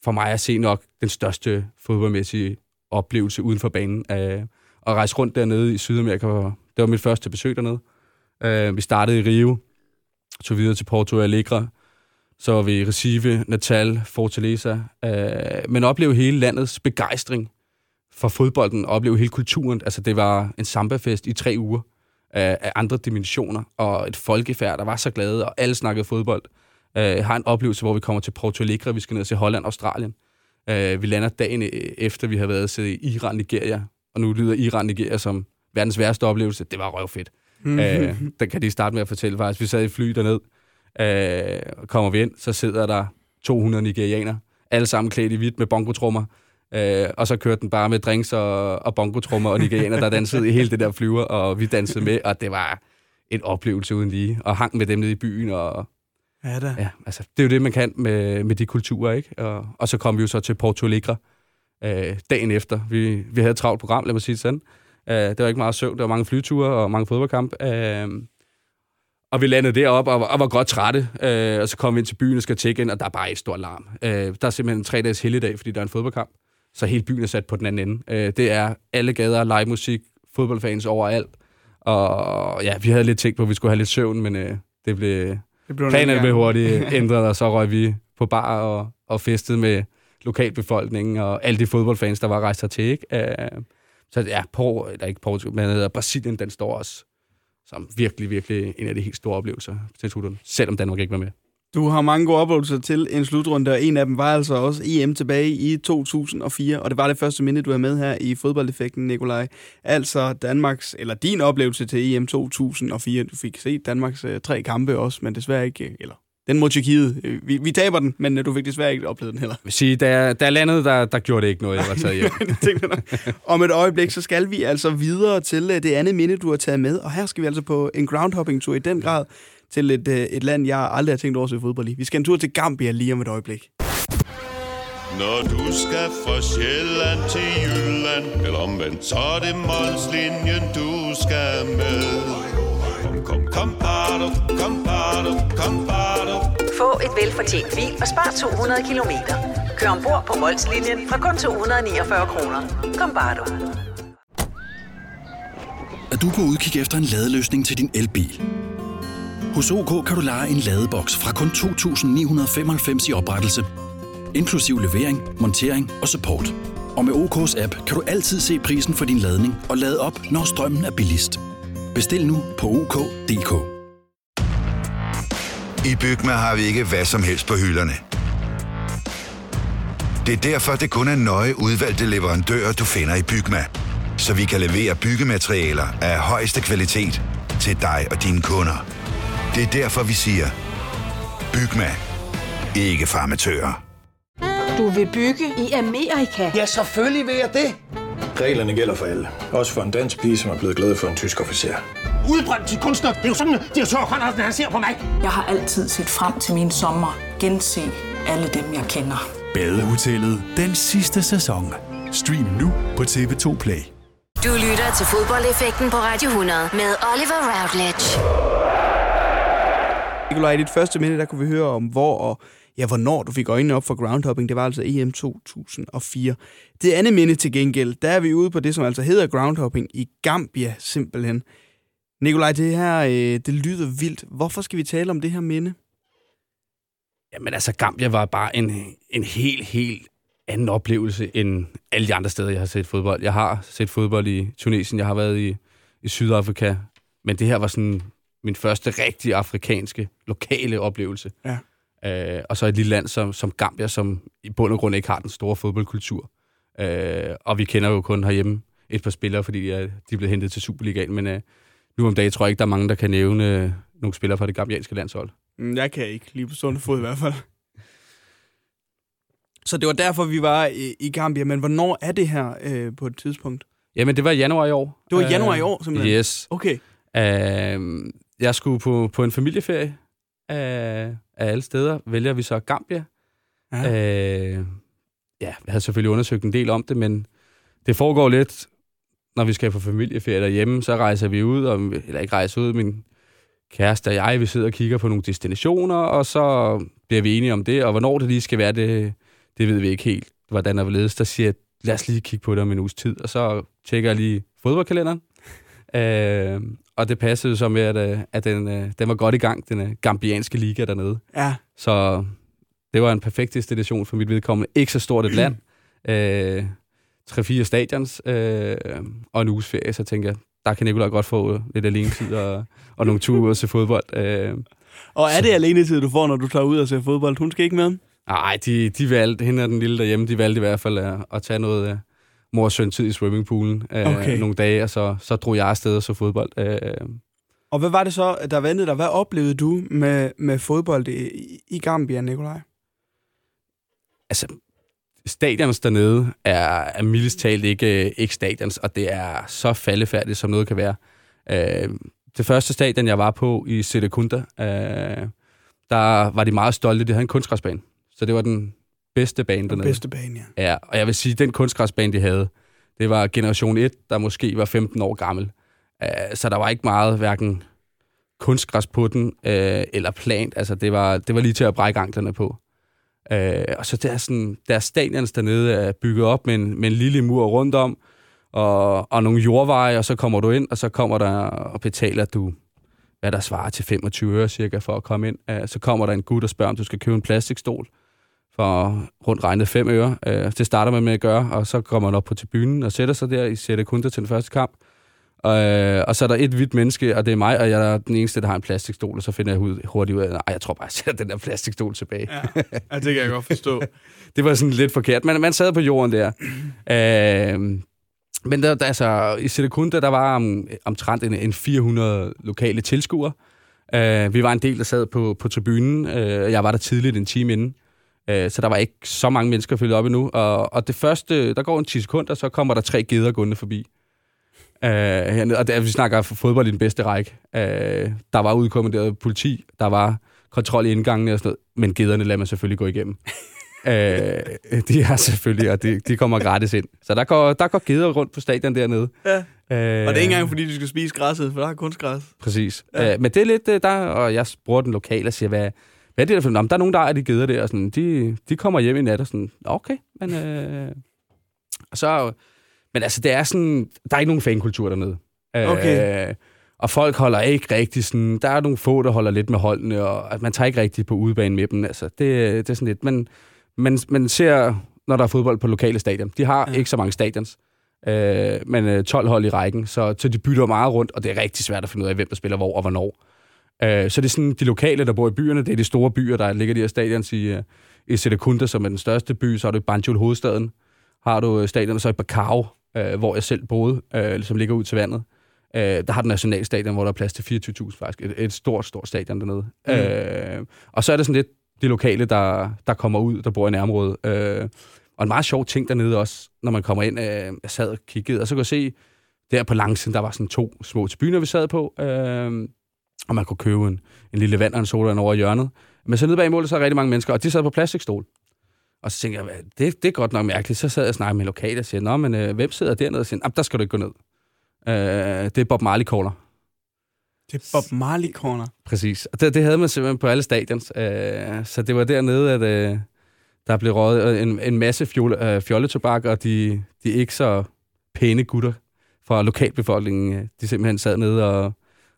for mig at se nok den største fodboldmæssige oplevelse uden for banen. Øh, at rejse rundt dernede i Sydamerika, det var mit første besøg dernede. Øh, vi startede i Rio, tog videre til Porto Alegre, så var vi i Recife, Natal, Fortaleza, øh, men opleve hele landets begejstring for fodbolden, opleve hele kulturen. Altså, det var en sambafest i tre uger af, af andre dimensioner, og et folkefærd, der var så glade, og alle snakkede fodbold. Øh, har en oplevelse, hvor vi kommer til Porto Alegre, vi skal ned til Holland og Australien. Øh, vi lander dagen øh, efter, vi har været til Iran, Nigeria, og nu lyder Iran, Nigeria som verdens værste oplevelse. Det var røvfedt. Mm. Øh, der kan de starte med at fortælle faktisk. Vi sad i fly derned, øh, kommer vi ind, så sidder der 200 nigerianere, alle sammen klædt i hvidt med bongotrummer, øh, og så kørte den bare med drinks og, og bongotrummer og nigerianer, der dansede i hele det der flyver, og vi dansede med, og det var en oplevelse uden lige, og hang med dem nede i byen, og Ja, da. ja, altså, det er jo det, man kan med, med de kulturer, ikke? Og, og så kom vi jo så til Porto Alegre øh, dagen efter. Vi, vi havde et travlt program, lad mig sige det sådan. Øh, det var ikke meget søvn, der var mange flyture og mange fodboldkamp. Øh, og vi landede derop og, og var godt trætte, øh, og så kom vi ind til byen og skal tjekke ind, og der er bare et stort larm. Øh, der er simpelthen en tre dages helligdag, fordi der er en fodboldkamp, så hele byen er sat på den anden ende. Øh, det er alle gader, live musik, fodboldfans overalt, og ja, vi havde lidt tænkt på, at vi skulle have lidt søvn, men øh, det blev, det blev planerne blev hurtigt ændret, og så røg vi på bar og, og festede med lokalbefolkningen og alle de fodboldfans, der var rejst hertil, ikke? Øh, så ja, på, eller ikke Portugal, men hedder Brasilien, den står også som virkelig, virkelig en af de helt store oplevelser til turen, selvom Danmark ikke var med. Du har mange gode oplevelser til en slutrunde, og en af dem var altså også EM tilbage i 2004, og det var det første minde, du er med her i fodboldeffekten, Nikolaj. Altså Danmarks, eller din oplevelse til EM 2004. Du fik set Danmarks øh, tre kampe også, men desværre ikke, øh, eller den mod Tjekkiet. Øh, Vi, vi taber den, men du fik desværre ikke oplevet den heller. Jeg vil sige, da, da jeg landede, der, der gjorde det ikke noget, jeg var taget hjem. Om et øjeblik, så skal vi altså videre til det andet minde, du har taget med. Og her skal vi altså på en groundhopping-tur i den grad til et, øh, et land, jeg aldrig har tænkt over at se fodbold i. Vi skal en tur til Gambia lige om et øjeblik. Når du skal fra Sjælland til Jylland Eller omvendt, så er det Molslinjen, du skal med Kom, kom, kom, bado, kom, bado, kom, bado. Få et velfortjent bil og spar 200 kilometer. Kør ombord på Molslinjen fra kun 249 kroner. Kom bare du. Er du på udkig efter en ladeløsning til din elbil? Hos OK kan du lege en ladeboks fra kun 2.995 i oprettelse, inklusiv levering, montering og support. Og med OK's app kan du altid se prisen for din ladning og lade op, når strømmen er billigst. Bestil nu på OK.dk. I Bygma har vi ikke hvad som helst på hylderne. Det er derfor, det kun er nøje udvalgte leverandører, du finder i Bygma. Så vi kan levere byggematerialer af højeste kvalitet til dig og dine kunder. Det er derfor, vi siger, Bygma. Ikke farmatører. Du vil bygge i Amerika? Ja, selvfølgelig vil jeg det. Reglerne gælder for alle. Også for en dansk pige, som er blevet glad for en tysk officer. Udbrændt til kunstner. Det er jo sådan, at de har Conradsen, han ser på mig. Jeg har altid set frem til min sommer. Gense alle dem, jeg kender. Badehotellet den sidste sæson. Stream nu på TV2 Play. Du lytter til fodboldeffekten på Radio 100 med Oliver Routledge. Nikolaj, i dit første minde, der kunne vi høre om, hvor og ja, hvornår du fik øjnene op for groundhopping. Det var altså EM 2004. Det andet minde til gengæld, der er vi ude på det, som altså hedder groundhopping i Gambia, simpelthen. Nikolaj, det her, øh, det lyder vildt. Hvorfor skal vi tale om det her minde? Jamen altså, Gambia var bare en, en helt, helt anden oplevelse end alle de andre steder, jeg har set fodbold. Jeg har set fodbold i Tunesien, jeg har været i, i Sydafrika, men det her var sådan min første rigtige afrikanske, lokale oplevelse. Ja. Øh, og så et lille land som, som Gambia, som i bund og grund ikke har den store fodboldkultur. Øh, og vi kender jo kun herhjemme et par spillere, fordi de er, de blevet hentet til Superligaen, men øh, nu om dagen tror jeg ikke, der er mange, der kan nævne øh, nogle spillere fra det gambianske landshold. Mm, Jeg kan ikke, lige på stående fod i hvert fald. Så det var derfor, vi var i, i Gambia. Men hvornår er det her øh, på et tidspunkt? Jamen, det var i januar i år. Det var i januar i år, simpelthen? Yes. Okay. Uh, jeg skulle på, på en familieferie af, af alle steder. Vælger vi så Gambia. Ja. Uh, ja, jeg havde selvfølgelig undersøgt en del om det, men det foregår lidt, når vi skal på familieferie derhjemme, så rejser vi ud, og, eller ikke rejser ud, min kæreste og jeg, vi sidder og kigger på nogle destinationer, og så bliver vi enige om det, og hvornår det lige skal være, det, det ved vi ikke helt, hvordan vil ledes. Der siger jeg, lad os lige kigge på det om en uges tid, og så tjekker jeg lige fodboldkalenderen, øh, og det passede så med, at, øh, at den, øh, den var godt i gang, den øh, gambianske liga dernede. Ja. Så det var en perfekt destination for mit vedkommende. Ikke så stort et land. Øh, 3-4 stadions øh, og en uges ferie, så tænker jeg, der kan Nicolaj godt få lidt alene tid og, og nogle ture til fodbold. Øh, Og er det alene tid, du får, når du tager ud og ser fodbold? Hun skal ikke med? Nej, de, de valgte, hende og den lille derhjemme, de valgte i hvert fald at, at tage noget mor og søn tid i swimmingpoolen øh, Okay. nogle dage, og så, så drog jeg afsted og så fodbold. Øh, Og hvad var det så, der vendte dig? Hvad oplevede du med, med fodbold i, i Gambia, Nikolaj? altså, stadions dernede er, er mildest talt ikke, øh, ikke stadions, og det er så faldefærdigt, som noget kan være. Øh, det første stadion, jeg var på i Serekunda, øh, der var de meget stolte. De havde en kunstgræsbane, så det var den bedste bane Den dernede. bedste bane, ja. Ja, og jeg vil sige, den kunstgræsbane, de havde, det var generation 1, der måske var 15 år gammel. Uh, så der var ikke meget, hverken kunstgræs på den, uh, eller plant. Altså, det var, det var lige til at brække anklerne på. Uh, og så der, sådan, der stadions dernede er bygget op med en, med en lille mur rundt om, og, og nogle jordveje, og så kommer du ind, og så kommer der og betaler du, hvad der svarer til 25 øre cirka for at komme ind. Så kommer der en gut og spørger, om du skal købe en plastikstol for rundt regnet 5 øre. Øh, det starter man med at gøre, og så kommer man op på tribunen og sætter sig der i sætter kun til den første kamp. Øh, og så er der et hvidt menneske, og det er mig, og jeg er den eneste, der har en plastikstol, og så finder jeg hurtigt ud af, nej, jeg tror bare, jeg sætter den der plastikstol tilbage. Ja, ja det kan jeg godt forstå. det var sådan lidt forkert, men man sad på jorden der. Øh, men der, der, altså, i Serekunda, der var om, omtrent en, en 400 lokale tilskuere. Øh, vi var en del, der sad på, på tribunen. Øh, jeg var der tidligt en time inden. Øh, så der var ikke så mange mennesker fyldt op endnu. Og, og det første, der går en 10 sekunder, så kommer der tre geder gående forbi. Øh, hernede. Og der, vi snakker fodbold i den bedste række. Øh, der var udkommanderet politi, der var kontrol i indgangene og sådan noget, men gederne lader man selvfølgelig gå igennem. øh, de er selvfølgelig, og de, de kommer gratis ind. Så der går, der går geder rundt på stadion dernede. Ja. Øh, Og det er ikke engang, fordi du skal spise græsset, for der er kunstgræs. Præcis. Ja. Øh, men det er lidt øh, der, og jeg bruger den lokale og siger, hvad, hvad er det der for Der er nogen, der er de geder der, og sådan, de, de kommer hjem i nat og sådan, "Nå, okay, men øh, og så, men altså, det er sådan, der er ikke nogen fankultur dernede. Okay. Øh, og folk holder ikke rigtig sådan, der er nogle få, der holder lidt med holdene, og at man tager ikke rigtig på udebane med dem. Altså, det, det er sådan lidt, men man, man ser, når der er fodbold på lokale stadion, de har Ja. ja. ikke så mange stadions, øh, men øh, 12 hold i rækken, så, så de bytter meget rundt, og det er rigtig svært at finde ud af, hvem der spiller hvor og hvornår. Øh, så det er sådan, de lokale, der bor i byerne, det er de store byer, der ligger de her stadions i, øh, i Serekunda, som er den største by, så har du i Banjul, hovedstaden, har du øh, stadionet så i Bacau, øh, hvor jeg selv boede, øh, som ligger ud til vandet. Øh, der har du nationalstadion, hvor der er plads til 24.000 faktisk. Et, et stort, stort stadion dernede. Mm. Øh, og så er det sådan lidt de lokale, der, der kommer ud, der bor i nærområdet. Øh, og en meget sjov ting dernede også, når man kommer ind. Øh, jeg sad og kiggede, og så kunne jeg se, der på langsiden, der var sådan to små tribuner, vi sad på. Øh, og man kunne købe en, en lille vand og en sodavand over i hjørnet. Men så nede bag målet, så er rigtig mange mennesker, og de sad på plastikstol. Og så tænkte jeg, "Hvad, det, det er godt nok mærkeligt. Så sad jeg og snakkede med lokale og siger, Nå, men øh, hvem sidder dernede? Og siger, "Jamen, der skal du ikke gå ned. Øh, det er Bob Marley caller. Det er Bob Marley Corner. Præcis. Og det, det havde man simpelthen på alle stadions. Øh, så det var dernede, at øh, der blev røget en, en masse fjole, øh, fjolletobak, og de, de ikke så pæne gutter fra lokalbefolkningen, øh, de simpelthen sad nede og,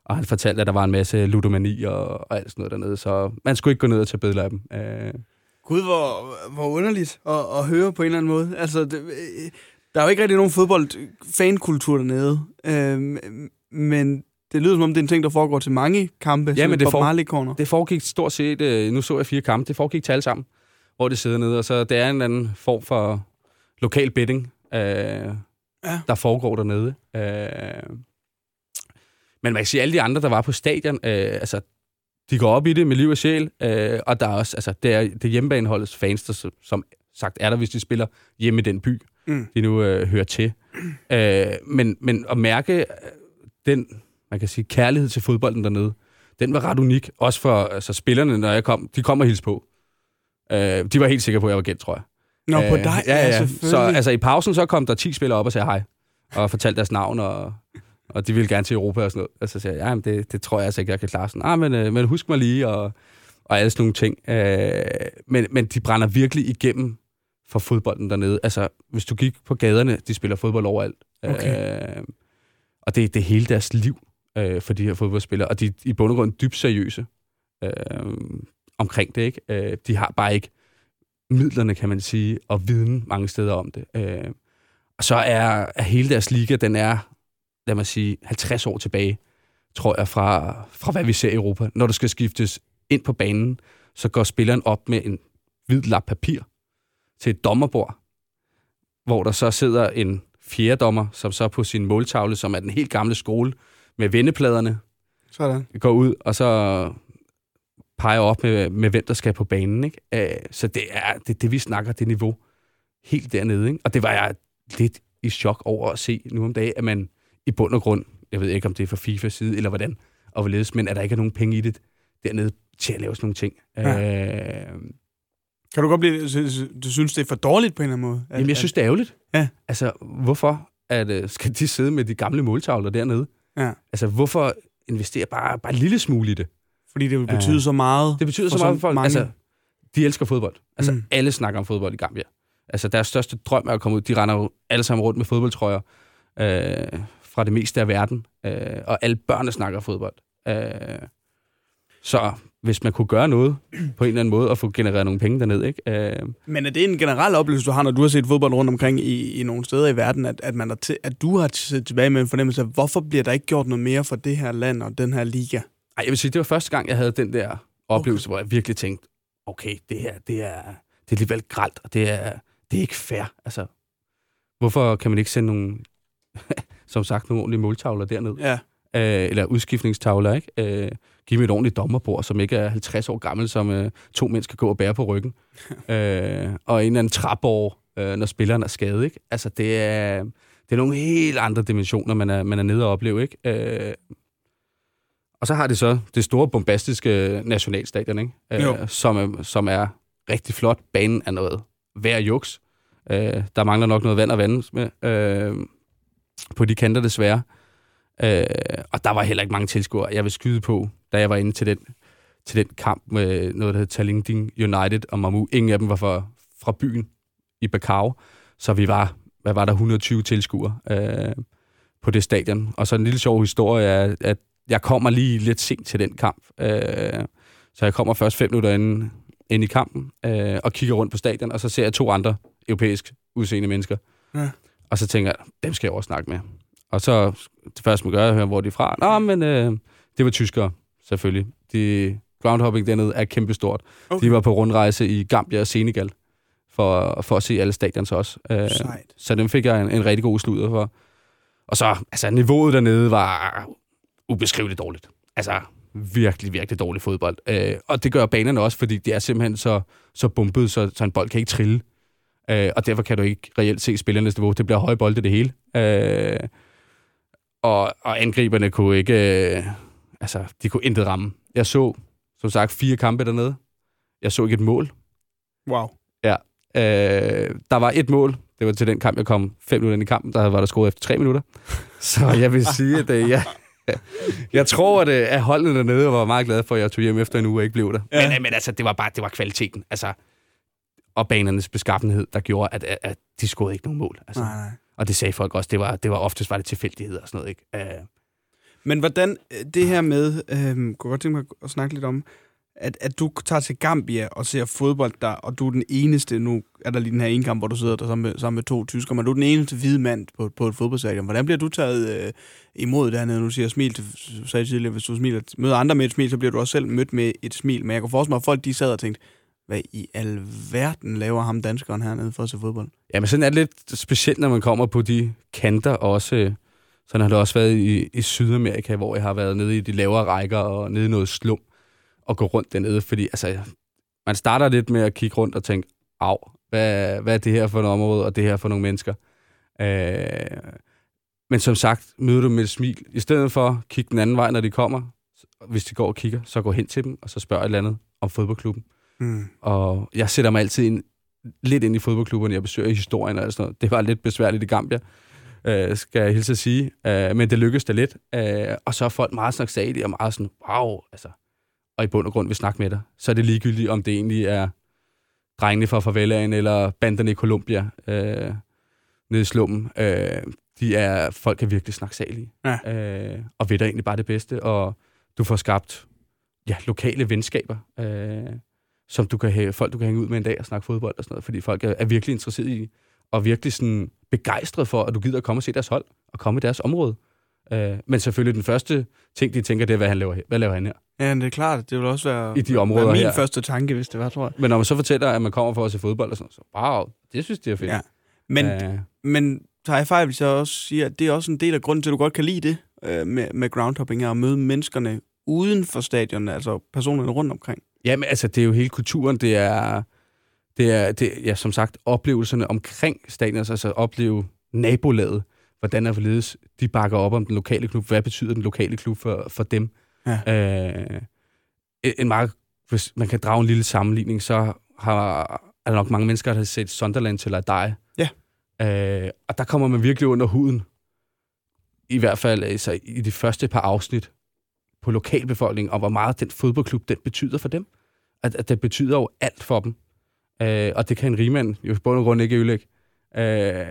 og han fortalte, at der var en masse ludomani og, og alt sådan noget dernede, så man skulle ikke gå ned og tage billeder af dem. Øh, Gud, hvor, hvor underligt at, at høre på en eller anden måde. Altså, det, øh, der er jo ikke rigtig nogen fodbold-fankultur dernede. Øhm, men det lyder som om, det er en ting, der foregår til mange kampe. Ja, men det, for, det foregik stort set, øh, nu så jeg fire kampe, det foregik til alle sammen, hvor det sidder nede, og så det er en eller anden form for lokal betting, øh, Ja. der foregår dernede. Øh, men man kan sige, alle de andre, der var på stadion, øh, altså, de går op i det med liv og sjæl, øh, og der er også, altså, det er, det er hjemmebaneholdets fans, der som- sagt er der, hvis de spiller hjemme i den by, Mm. de nu øh, hører til. Øh, men, men at mærke øh, den, man kan sige, kærlighed til fodbolden dernede, den var ret unik. Også for altså, spillerne, når jeg kom, de kom og hilste på. Øh, de var helt sikre på, at jeg var gæt, tror jeg. Nå, på Øh, dig? Ja, ja. selvfølgelig. Så altså, i pausen, så kom der 10 spillere op og sagde hej. Og fortalte deres navn, og, og de ville gerne til Europa og sådan noget. Og så sagde jeg, ja, men det, det tror jeg altså ikke, jeg kan klare. Sådan, ah, men, øh, men husk mig lige, og, og alle sådan nogle ting. Øh, men, men de brænder virkelig igennem for fodbolden dernede. Altså, hvis du gik på gaderne, de spiller fodbold overalt. Okay. Øh, og det, det er hele deres liv øh, for de her fodboldspillere. Og de er i bund og grund dybt seriøse øh, omkring det. Ikke? Øh, de har bare ikke midlerne, kan man sige, og viden mange steder om det. Øh, og så er, er hele deres liga, den er, lad mig sige, 50 år tilbage, tror jeg, fra, fra hvad vi ser i Europa. Når der skal skiftes ind på banen, så går spilleren op med en hvid lap papir til et dommerbord, hvor der så sidder en fjerde dommer, som så på sin måltavle, som er den helt gamle skole, med vendepladerne, Sådan. går ud, og så peger op med, med hvem der skal på banen. Ikke? Øh, så det er det, det, vi snakker, det niveau helt dernede. Ikke? Og det var jeg lidt i chok over at se nu om dagen, at man i bund og grund, jeg ved ikke, om det er fra FIFA side, eller hvordan, og hvorledes, men at der ikke er nogen penge i det dernede til at lave sådan nogle ting. Ja. Øh, Kan du godt blive... Du synes, det er for dårligt på en eller anden måde? At- Jamen, jeg synes, det er ærgerligt. Ja. Altså, hvorfor at, skal de sidde med de gamle måltavler dernede? Ja. Altså, hvorfor investere bare, bare en lille smule i det? Fordi det vil betyde så meget Det betyder så meget for folk. mange. Altså, de elsker fodbold. Altså, mm. alle snakker om fodbold i Gambia. Altså, deres største drøm er at komme ud. De render jo alle sammen rundt med fodboldtrøjer øh, fra det meste af verden. Øh, og alle børnene snakker fodbold. Øh, så hvis man kunne gøre noget på en eller anden måde og få genereret nogle penge derned, ikke? Øh, Men er det en generel oplevelse, du har, når du har set fodbold rundt omkring i, i nogle steder i verden, at, at, man er til, at du har set tilbage med en fornemmelse af, hvorfor bliver der ikke gjort noget mere for det her land og den her liga? Ej, jeg vil sige, det var første gang, jeg havde den der oplevelse, okay. hvor jeg virkelig tænkte, okay, det her, det er, det er alligevel gralt, og det er, det er ikke fair. Altså, hvorfor kan man ikke sende nogle, som sagt, nogle ordentlige måltavler derned? Ja. Øh, eller udskiftningstavler, ikke? Øh, giv mig et ordentligt dommerbord, som ikke er 50 år gammel, som øh, to mænd skal gå og bære på ryggen. øh, og en eller anden trapår, øh, når spilleren er skadet, ikke? Altså, det er, det er nogle helt andre dimensioner, man er, man er nede og opleve, ikke? Øh, og så har det så det store bombastiske nationalstadion, ikke? Jo. Øh, som, som er rigtig flot. Banen er noget værd juks. Øh, der mangler nok noget vand og vand med øh, på de kanter desværre. Øh, og der var heller ikke mange tilskuere. Jeg vil skyde på, da jeg var inde til den, til den kamp med noget, der hed Talinding United og Mamu. Ingen af dem var fra, fra byen i Bacau. Så vi var, hvad var der, 120 tilskuere øh, på det stadion. Og så en lille sjov historie er, at jeg kommer lige lidt sent til den kamp. Øh, så jeg kommer først fem minutter inden, ind i kampen øh, og kigger rundt på stadion, og så ser jeg to andre europæisk udseende mennesker. Ja. Og så tænker jeg, dem skal jeg også snakke med. Og så det første, man gør, er at høre, hvor de er fra. Nå, men øh, det var tyskere, selvfølgelig. De, groundhopping dernede er kæmpestort. Okay. Okay. De var på rundrejse i Gambia og Senegal for, for at se alle stadions også. Øh, Sejt. så dem fik jeg en, en rigtig god sludder for. Og så, altså, niveauet dernede var ubeskriveligt dårligt. Altså, virkelig, virkelig dårlig fodbold. Øh, og det gør banerne også, fordi det er simpelthen så, så bumpet, så, så en bold kan ikke trille. Øh, og derfor kan du ikke reelt se spillernes niveau. Det bliver høje bolde det hele. Øh, og, og angriberne kunne ikke... Øh, altså, de kunne intet ramme. Jeg så, som sagt, fire kampe dernede. Jeg så ikke et mål. Wow. Ja. Øh, der var et mål. Det var til den kamp, jeg kom fem minutter ind i kampen. Der var der scoret efter tre minutter. Så jeg vil sige, at øh, jeg, jeg tror, at, øh, at holdene dernede var meget glade for, at jeg tog hjem efter en uge og ikke blev der. Ja. Men, øh, men altså, det var bare det var kvaliteten. Altså, og banernes beskaffenhed, der gjorde, at, at, at de scorede ikke nogen mål. Altså. Nej, nej. Og det sagde folk også. Det var, det var oftest var det tilfældigheder og sådan noget. Ikke? Uh, Men hvordan øh, det her med, øh, kunne godt tænke mig at snakke lidt om, at, at du tager til Gambia og ser fodbold der, og du er den eneste, nu er der lige den her ene kamp, hvor du sidder der sammen med, sammen med to tyskere, men du er den eneste hvide mand på, på et fodboldstadion. Hvordan bliver du taget øh, imod dernede? Nu siger smil, til, sagde tidligere, hvis du smiler, møder andre med et smil, så bliver du også selv mødt med et smil. Men jeg kan forestille mig, at folk de sad og tænkte, hvad i alverden laver ham danskeren hernede for at se fodbold? Ja, men sådan er det lidt specielt, når man kommer på de kanter også. Sådan har det også været i, i Sydamerika, hvor jeg har været nede i de lavere rækker og nede i noget slum og gå rundt dernede, fordi altså, man starter lidt med at kigge rundt og tænke, af, hvad, hvad er det her for et område, og det her for nogle mennesker? Øh, men som sagt, møder du med et smil. I stedet for at kigge den anden vej, når de kommer, hvis de går og kigger, så gå hen til dem, og så spørg et eller andet om fodboldklubben. Mm. Og jeg sætter mig altid ind, lidt ind i fodboldklubberne. Jeg besøger historien og sådan noget. Det var lidt besværligt i Gambia, øh, skal jeg hilse at sige. Øh, men det lykkedes da lidt. Øh, og så er folk meget snaksalige og meget sådan, wow, altså. Og i bund og grund vil snakke med dig. Så er det ligegyldigt, om det egentlig er drengene fra favelaen eller banderne i Colombia øh, nede i slummen. Øh, de er, folk er virkelig snaksalige. Ja. Øh, og ved dig egentlig bare det bedste. Og du får skabt ja, lokale venskaber. Øh, som du kan have, folk, du kan hænge ud med en dag og snakke fodbold og sådan noget, fordi folk er, er virkelig interesseret i, og virkelig sådan begejstret for, at du gider at komme og se deres hold, og komme i deres område. Øh, men selvfølgelig den første ting, de tænker, det er, hvad, han laver, her. hvad laver han her? Ja, det er klart. Det vil også være, I de områder være min her. første tanke, hvis det var, tror jeg. Men når man så fortæller, at man kommer for at se fodbold og sådan så wow, det synes de er fedt. Ja. Men, Øh, men tager jeg fejl, hvis jeg også siger, at det er også en del af grunden til, at du godt kan lide det øh, med, med groundhopping her, at møde menneskerne uden for stadion, altså personerne rundt omkring. Jamen, altså, det er jo hele kulturen. Det er, det er, det, ja, som sagt, oplevelserne omkring stadion, altså opleve nabolaget, hvordan er forledes, de bakker op om den lokale klub. Hvad betyder den lokale klub for, for dem? Ja. Øh, en- en meget, hvis man kan drage en lille sammenligning, så har, er der nok mange mennesker, der har set Sunderland til at dig. Ja. Øh, og der kommer man virkelig under huden. I hvert fald altså, i de første par afsnit på lokalbefolkningen, og hvor meget den fodboldklub, den betyder for dem. At, at det betyder jo alt for dem. Øh, og det kan en rigmand jo bund og grund ikke ødelægge. Øh,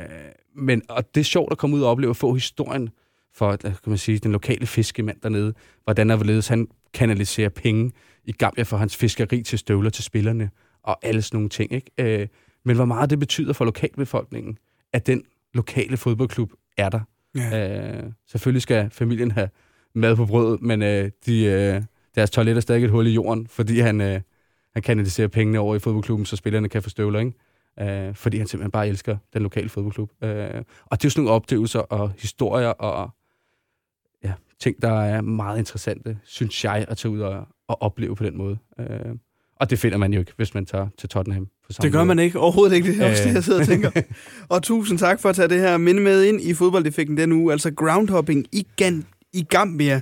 men, og det er sjovt at komme ud og opleve at få historien for kan man sige, den lokale fiskemand dernede. Hvordan er hvorledes han kanaliserer penge i Gambia for hans fiskeri til støvler til spillerne og alle sådan nogle ting. Ikke? Øh, men hvor meget det betyder for lokalbefolkningen, at den lokale fodboldklub er der. Ja. Øh, selvfølgelig skal familien have mad på brødet, men øh, de, øh, deres toilet er stadig et hul i jorden, fordi han, øh, han kanaliserer pengene over i fodboldklubben, så spillerne kan få støvler, ikke? Øh, fordi han simpelthen bare elsker den lokale fodboldklub. Øh, og det er jo sådan nogle oplevelser og historier og ja, ting, der er meget interessante, synes jeg, at tage ud og, og opleve på den måde. Øh, og det finder man jo ikke, hvis man tager til Tottenham. På samme Det gør måde. man ikke. Overhovedet ikke. Det er også Øh. det, jeg sidder og tænker. Og tusind tak for at tage det her minde med ind i fodboldeffekten den uge. Altså groundhopping i, Gan- i Gambia.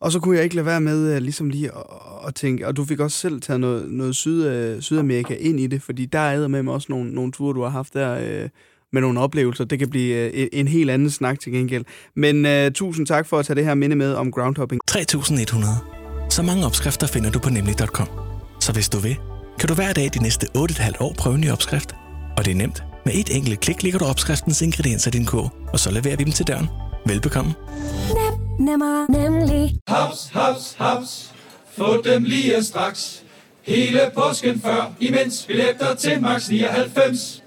Og så kunne jeg ikke lade være med uh, ligesom lige at, at tænke, og du fik også selv taget noget, noget Syd, uh, Sydamerika ind i det, fordi der er med mig også nogle, nogle ture, du har haft der uh, med nogle oplevelser. Det kan blive uh, en helt anden snak til gengæld. Men uh, tusind tak for at tage det her minde med om groundhopping. 3100. Så mange opskrifter finder du på nemlig.com. Så hvis du vil, kan du hver dag de næste 8,5 år prøve en ny opskrift. Og det er nemt. Med et enkelt klik ligger du opskriftens ingredienser i din kog, og så leverer vi dem til døren. Velbekomme. Nemmer, nemlig. Haps, haps, haps. Få dem lige straks. Hele påsken før, imens billetter til max 99.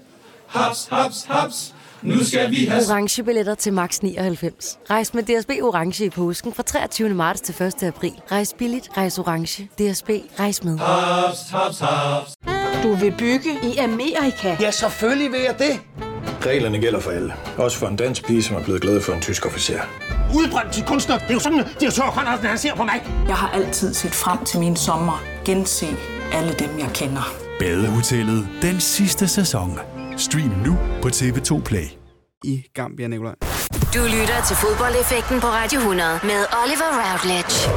Haps, haps, haps. Nu skal vi have... Orange billetter til max 99. Rejs med DSB Orange i påsken fra 23. marts til 1. april. Rejs billigt, rejs orange. DSB, rejs med. Haps, haps, haps. Du vil bygge i Amerika? Ja, selvfølgelig vil jeg det. Reglerne gælder for alle. Også for en dansk pige, som er blevet glad for en tysk officer. Udbrændt til kunstner. Det er jo sådan, at direktør Conradsen, han ser på mig. Jeg har altid set frem til min sommer. Gense alle dem, jeg kender. Badehotellet den sidste sæson. Stream nu på TV2 Play. I Gambia, Nicolaj. Du lytter til fodboldeffekten på Radio 100 med Oliver Routledge.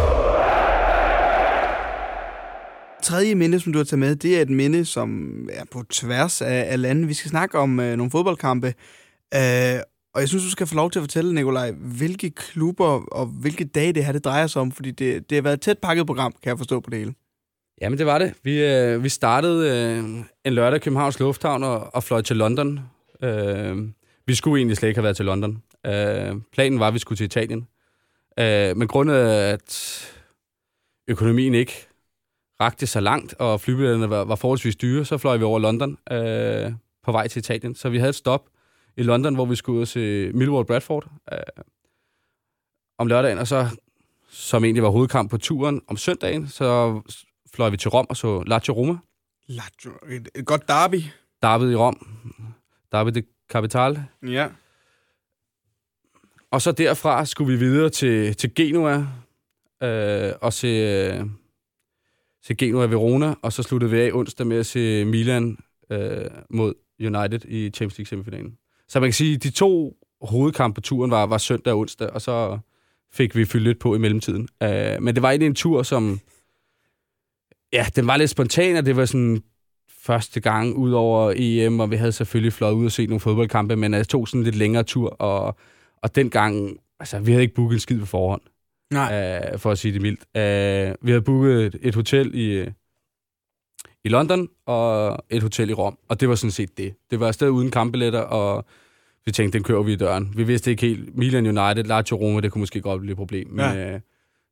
tredje minde, som du har taget med, det er et minde, som er på tværs af, af landet. Vi skal snakke om øh, nogle fodboldkampe. Øh, og jeg synes, du skal få lov til at fortælle, Nikolaj, hvilke klubber og hvilke dage det her det drejer sig om. Fordi det, det har været et tæt pakket program, kan jeg forstå på det hele. Jamen, det var det. Vi, øh, vi startede øh, en lørdag i Københavns Lufthavn og, og fløj til London. Øh, vi skulle egentlig slet ikke have været til London. Øh, planen var, at vi skulle til Italien. Øh, men grundet at økonomien ikke rakte så langt, og flybilletterne var, var forholdsvis dyre, så fløj vi over London øh, på vej til Italien. Så vi havde et stop i London, hvor vi skulle ud og se Millwall Bradford øh, om lørdagen, og så, som egentlig var hovedkamp på turen om søndagen, så fløj vi til Rom og så Lazio Roma. Lazio, et, et godt derby. Derby i Rom. Derby de Capital. Ja. Og så derfra skulle vi videre til, til Genua øh, og se, øh, se Genua Verona, og så sluttede vi af onsdag med at se Milan øh, mod United i Champions League semifinalen. Så man kan sige, at de to hovedkampe på turen var, var søndag og onsdag, og så fik vi fyldt lidt på i mellemtiden. Øh, men det var egentlig en tur, som... Ja, den var lidt spontan, og det var sådan første gang ud over EM, og vi havde selvfølgelig fløjet ud og set nogle fodboldkampe, men jeg tog sådan en lidt længere tur, og, og dengang, altså vi havde ikke booket en skid på forhånd. Nej. Øh, for at sige det mildt. Øh, vi havde booket et, et hotel i, i London, og et hotel i Rom, og det var sådan set det. Det var afsted uden kampbilletter, og vi tænkte, den kører vi i døren. Vi vidste ikke helt, Milan United, Lazio Roma, det kunne måske godt blive et problem, men Ja. øh,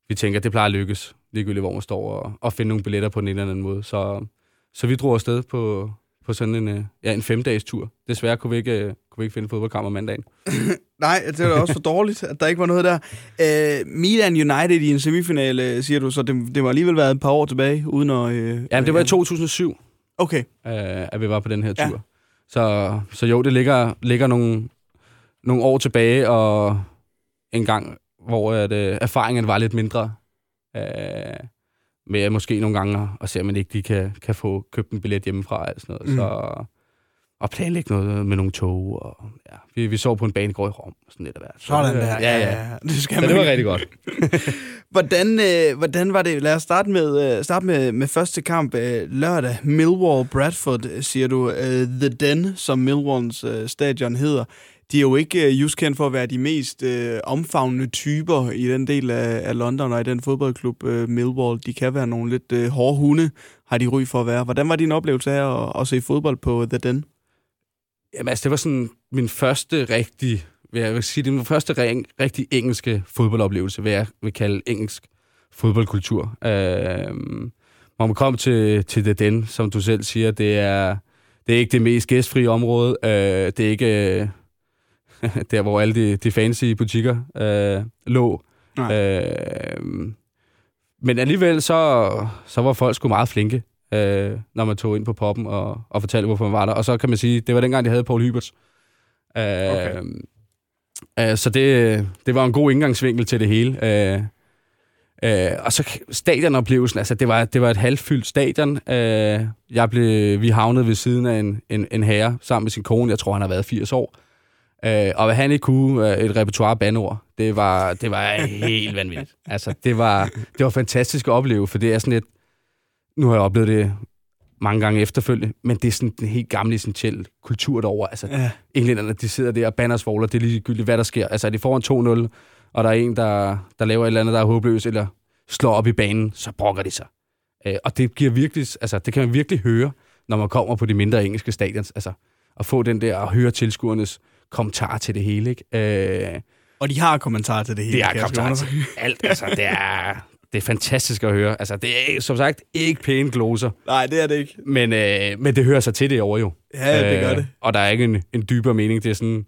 vi tænker, det plejer at lykkes, ligegyldigt hvor man står, og, og finde nogle billetter på en eller anden måde. Så, så vi drog afsted på, på sådan en, øh, ja, en femdages tur. Desværre kunne vi ikke, øh, kunne vi ikke finde fodboldkamp om mandagen. Nej, det var også for dårligt, at der ikke var noget der. Øh, Milan United i en semifinale, siger du, så det, det må alligevel været et par år tilbage, uden at... Øh, Ja, det var i 2007, Okay. øh, at vi var på den her tur. Ja. Så, så jo, det ligger, ligger nogle, nogle år tilbage, og en gang, hvor at, øh, erfaringen var lidt mindre. Øh, med måske nogle gange at se, om man ikke lige kan, kan få købt en billet hjemmefra og sådan noget. Mm. Så, og planlægge noget med nogle tog. Og, ja, vi, vi sov på en banegård i Rom. Sådan lidt af hvert. Så, Sådan der. Ja, ja. Det skal Så man det var rigtig godt. Hvordan, øh, hvordan var det? Lad os starte med, øh, starte med, med første kamp øh, lørdag. Millwall-Bradford, øh, siger du. Øh, The Den, som Millwalls øh, stadion hedder. De er jo ikke øh, just kendt for at være de mest øh, omfavnende typer i den del af, af London og i den fodboldklub øh, Millwall. De kan være nogle lidt øh, hårde hunde, har de ry for at være. Hvordan var din oplevelse af at, at se fodbold på The Den? Jamen, altså, det var sådan min første rigtig, vil jeg sige, det var min første ring, rigtig engelske fodboldoplevelse, hvad jeg vil kalde engelsk fodboldkultur. Øh, når man kommer til, til det den, som du selv siger, det er, det er ikke det mest gæstfrie område. Øh, det er ikke øh, der, hvor alle de, de fancy butikker øh, lå. Øh, men alligevel, så, så var folk sgu meget flinke, øh, når man tog ind på poppen og, og fortalte, hvorfor man var der. Og så kan man sige, det var dengang, de havde Paul Hyberts. Øh, okay. øh, så det, det var en god indgangsvinkel til det hele. Øh, øh, og så stadionoplevelsen, altså det var, det var et halvfyldt stadion. Øh, jeg blev, vi havnede ved siden af en, en, en herre sammen med sin kone, jeg tror, han har været 80 år. Øh, og hvad han ikke kunne, øh, et repertoire af bandord, det var, det var helt vanvittigt. Altså, det var, det var fantastisk at opleve, for det er sådan et, nu har jeg oplevet det mange gange efterfølgende, men det er sådan en helt gammel essentiel kultur derovre. Altså, Ja. englænderne, de sidder der og bandersvogler, det er ligegyldigt, hvad der sker. Altså, er de får en 2-0, og der er en, der, der laver et eller andet, der er håbløst, eller slår op i banen, så brokker de sig. Øh, og det giver virkelig, altså, det kan man virkelig høre, når man kommer på de mindre engelske stadions. Altså, at få den der, og høre tilskuernes kommentar til det hele, ikke? Øh, Og de har kommentarer til det hele. er jeg kommentarer skrive til alt. Altså, det er, det er fantastisk at høre. Altså, det er som sagt ikke pæne gloser. Nej, det er det ikke. Men, øh, men det hører sig til det over jo. Ja, det gør det. Og der er ikke en, en dybere mening. Det er sådan,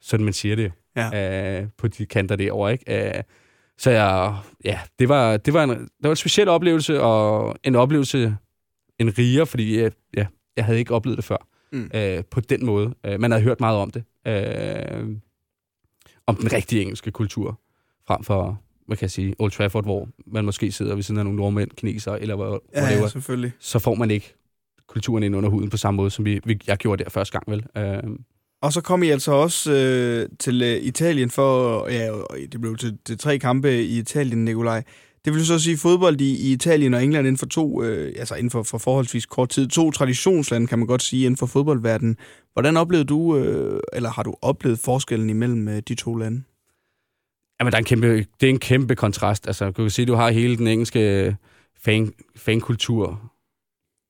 sådan man siger det Ja. øh, på de kanter derovre. Ikke? Øh, så jeg, ja, det var, det, var en, det var en speciel oplevelse, og en oplevelse en riger, fordi jeg, ja, jeg havde ikke oplevet det før Mm. øh, på den måde. Øh, man havde hørt meget om det. Øh, om den rigtige engelske kultur, frem for, hvad kan jeg sige, Old Trafford, hvor man måske sidder ved siden af nogle nordmænd, kinesere, eller hvad, Ja, whatever. ja, selvfølgelig. Så får man ikke kulturen ind under huden på samme måde, som vi, vi, jeg gjorde der første gang, vel? Øh, Og så kom I altså også øh, til øh, Italien for, ja, og det blev til, til tre kampe i Italien, Nikolaj. Det vil så sige fodbold i, i Italien og England inden for to, øh, altså inden for, for forholdsvis kort tid. To traditionslande, kan man godt sige, inden for fodboldverdenen. Hvordan oplevede du, øh, eller har du oplevet forskellen imellem øh, de to lande? Jamen, der er en kæmpe, det er en kæmpe kontrast. Altså, du kan sige, du har hele den engelske øh, fan, fankultur,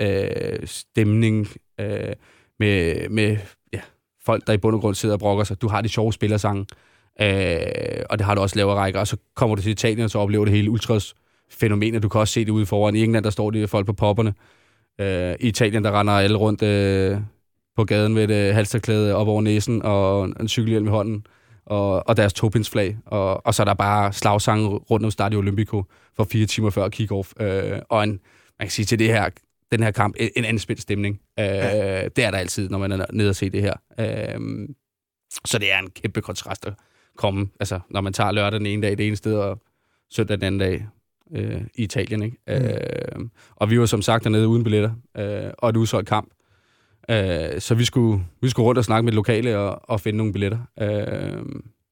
øh, stemning, øh, med, med ja, folk, der i bund og grund sidder og brokker sig. Du har de sjove spillersange, øh, og det har du også lavere rækker. Og så kommer du til Italien, og så oplever du hele ultras fænomener. Du kan også se det ude foran. I England, der står de folk på popperne. Øh, I Italien, der render alle rundt øh, på gaden med et øh, halsterklæde op over næsen og en cykelhjelm i hånden og, og deres topindsflag. Og, og så er der bare slagsange rundt om Stadio Olimpico for fire timer før kick-off. Øh, og en, man kan sige til det her, den her kamp, en, en anspændt stemning. Øh, ja. Det er der altid, når man er nede og se det her. Øh, så det er en kæmpe kontrast at komme, altså når man tager lørdag den ene dag det ene sted, og søndag den anden dag øh, i Italien. Ikke? Mm. Øh, og vi var som sagt dernede uden billetter, øh, og et udsolgt kamp. Øh, så vi skulle, vi skulle rundt og snakke med det lokale og, og finde nogle billetter. Øh,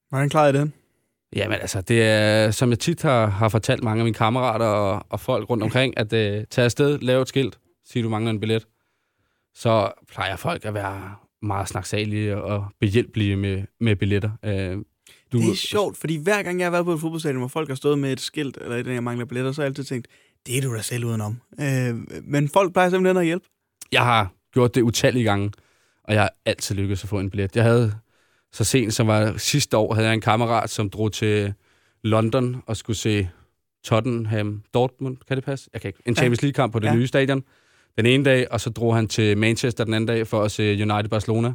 Hvordan klarede I den? Jamen altså, det er, som jeg tit har, har fortalt mange af mine kammerater og, og folk rundt omkring, at øh, tage afsted, lave et skilt, sige du mangler en billet, så plejer folk at være meget snaksalige og behjælpelige med, med billetter. Øh, Du... Det er sjovt, fordi hver gang jeg har været på et fodboldstadion, hvor folk har stået med et skilt, eller et, jeg mangler billetter, så har jeg altid tænkt, det er du da selv udenom. Øh, men folk plejer simpelthen at hjælpe. Jeg har gjort det utallige gange, og jeg har altid lykkes at få en billet. Jeg havde så sent som var sidste år, havde jeg en kammerat, som drog til London og skulle se Tottenham Dortmund, kan det passe? Jeg kan ikke. En Champions League-kamp på det ja. nye stadion. den ene dag, og så drog han til Manchester den anden dag for at se United Barcelona,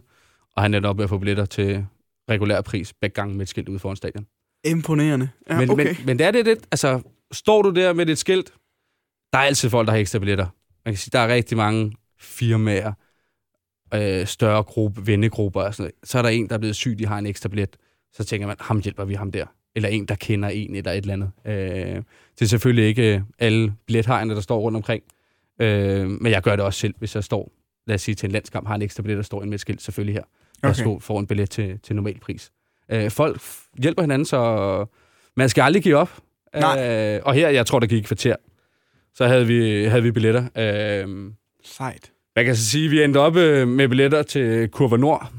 og han endte op med at få billetter til regulær pris begge gange med et skilt ude foran stadion. Imponerende. Ja, men, okay. men, men det er det lidt, altså, står du der med et skilt, der er altid folk, der har ekstra billetter. Man kan sige, der er rigtig mange firmaer, øh, større gruppe, vennegrupper og sådan noget. Så er der en, der er blevet syg, de har en ekstra billet. Så tænker man, ham hjælper vi ham der. Eller en, der kender en eller et eller andet. Øh, det er selvfølgelig ikke øh, alle billethejerne, der står rundt omkring. Øh, men jeg gør det også selv, hvis jeg står, lad os sige, til en landskamp, har en ekstra billet, der står en med skilt, selvfølgelig her. Jeg Okay. okay. får en billet til, til normal pris. Øh, folk hjælper hinanden, så man skal aldrig give op. Nej. Øh, og her, jeg tror, der gik et kvarter, så havde vi, havde vi billetter. Øh, Sejt. man kan så sige, vi endte op øh, med billetter til Kurva Nord.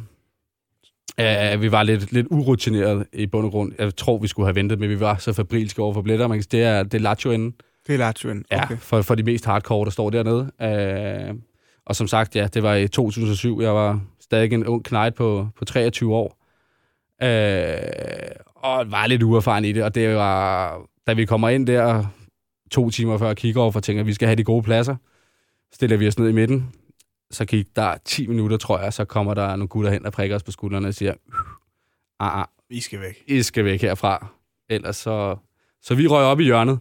Uh, vi var lidt, lidt urutineret i bund og grund. Jeg tror, vi skulle have ventet, men vi var så fabrilske over for billetter. Man kan sige, det er, det er Lazio enden. Det er Lazioen. Ja, Okay. for, for de mest hardcore, der står dernede. Uh, og som sagt, ja, det var i 2007. Jeg var stadig en ung knejt på, på 23 år. Uh, og var lidt uerfaren i det. Og det var, da vi kommer ind der to timer før kick-off og tænker, at vi skal have de gode pladser, stiller vi os ned i midten. Så gik der 10 minutter, tror jeg, så kommer der nogle gutter hen og prikker os på skuldrene og siger, ah, ah, I skal væk. I skal væk herfra. Ellers så... Så vi røg op i hjørnet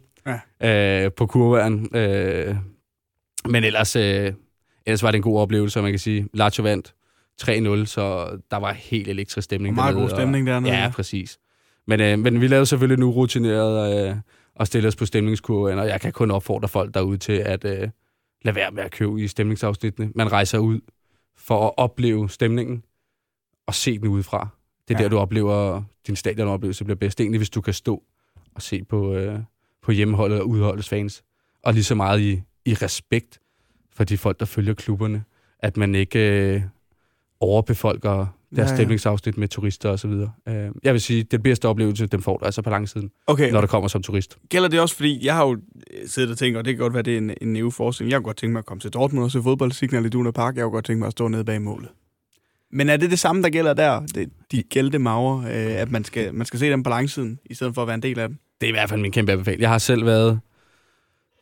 Ja. øh, på kurvaen. Øh, men ellers, øh, ellers var det en god oplevelse, og man kan sige. Lazio vandt 3-0, så der var helt elektrisk stemning Og meget dernede, god stemning dernede, Ja, ja. præcis. Men, øh, men vi lavede selvfølgelig nu rutineret øh, og stille os på stemningskurven, og jeg kan kun opfordre folk derude til at øh, lade være med at købe i stemningsafsnittene. Man rejser ud for at opleve stemningen og se den udefra. Det er ja. der, du oplever, din stadionoplevelse bliver bedst. Egentlig, hvis du kan stå og se på, øh, på hjemmeholdet og udholdets fans. Og lige så meget i, i respekt for de folk, der følger klubberne. At man ikke øh, overbefolker deres Ja, ja, stemningsafsnit med turister osv. Øh, jeg vil sige, den bedste oplevelse, den får du altså på langsiden, Okay. når du kommer som turist. Gælder det også, fordi jeg har jo siddet og tænkt, og det kan godt være, det er en, en neuforestilling. Jeg kunne godt tænke mig at komme til Dortmund og se fodbold, Signal i Duna Park. Jeg kunne godt tænke mig at stå nede bag målet. Men er det det samme, der gælder der? Det, de gældte maver, øh, at man skal, man skal se dem på langsiden, i stedet for at være en del af dem? Det er i hvert fald min kæmpe anbefaling. Jeg har selv været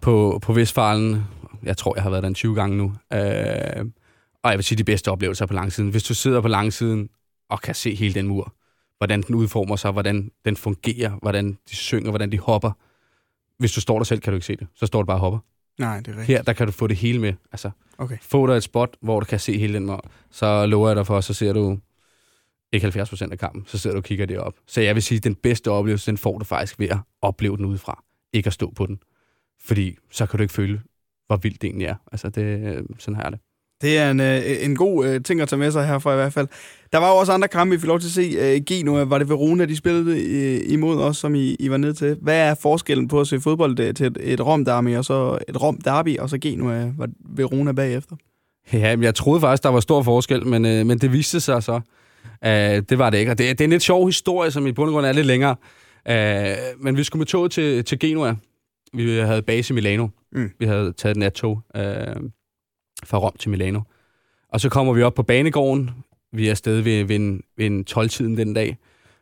på, på Vestfalen. Jeg tror, jeg har været der en 20 gange nu. Øh, og jeg vil sige, de bedste oplevelser på langsiden. Hvis du sidder på langsiden og kan se hele den mur, hvordan den udformer sig, hvordan den fungerer, hvordan de synger, hvordan de hopper. Hvis du står der selv, kan du ikke se det. Så står du bare og hopper. Nej, det er rigtigt. Her, der kan du få det hele med. Altså, Okay. få dig et spot, hvor du kan se hele den mur. Så lover jeg dig for, så ser du ikke 70 procent af kampen, så sidder du og kigger det op. Så jeg vil sige, at den bedste oplevelse, den får du faktisk ved at opleve den udefra. Ikke at stå på den. Fordi så kan du ikke føle, hvor vildt det egentlig er. Altså, det, sådan har jeg det. Det er en, øh, en god øh, ting at tage med sig herfra i hvert fald. Der var jo også andre kampe, vi fik lov til at se. Øh, Genoa, var det Verona, de spillede øh, imod os, som I, I var nede til. Hvad er forskellen på at se fodbold øh, til et, et Rom-derby, og så et Rom-derby, og så Genoa, var Verona bagefter? Ja, men jeg troede faktisk, der var stor forskel, men, øh, men det viste sig så. Uh, det var det ikke. Og det, det er en lidt sjov historie, som i bund og grund er lidt længere. Uh, men vi skulle med toget til, til Genua. Vi havde base i Milano. Mm. Vi havde taget et nattog fra Rom til Milano. Og så kommer vi op på banegården. Vi er afsted ved, ved, en, ved en 12-tiden den dag.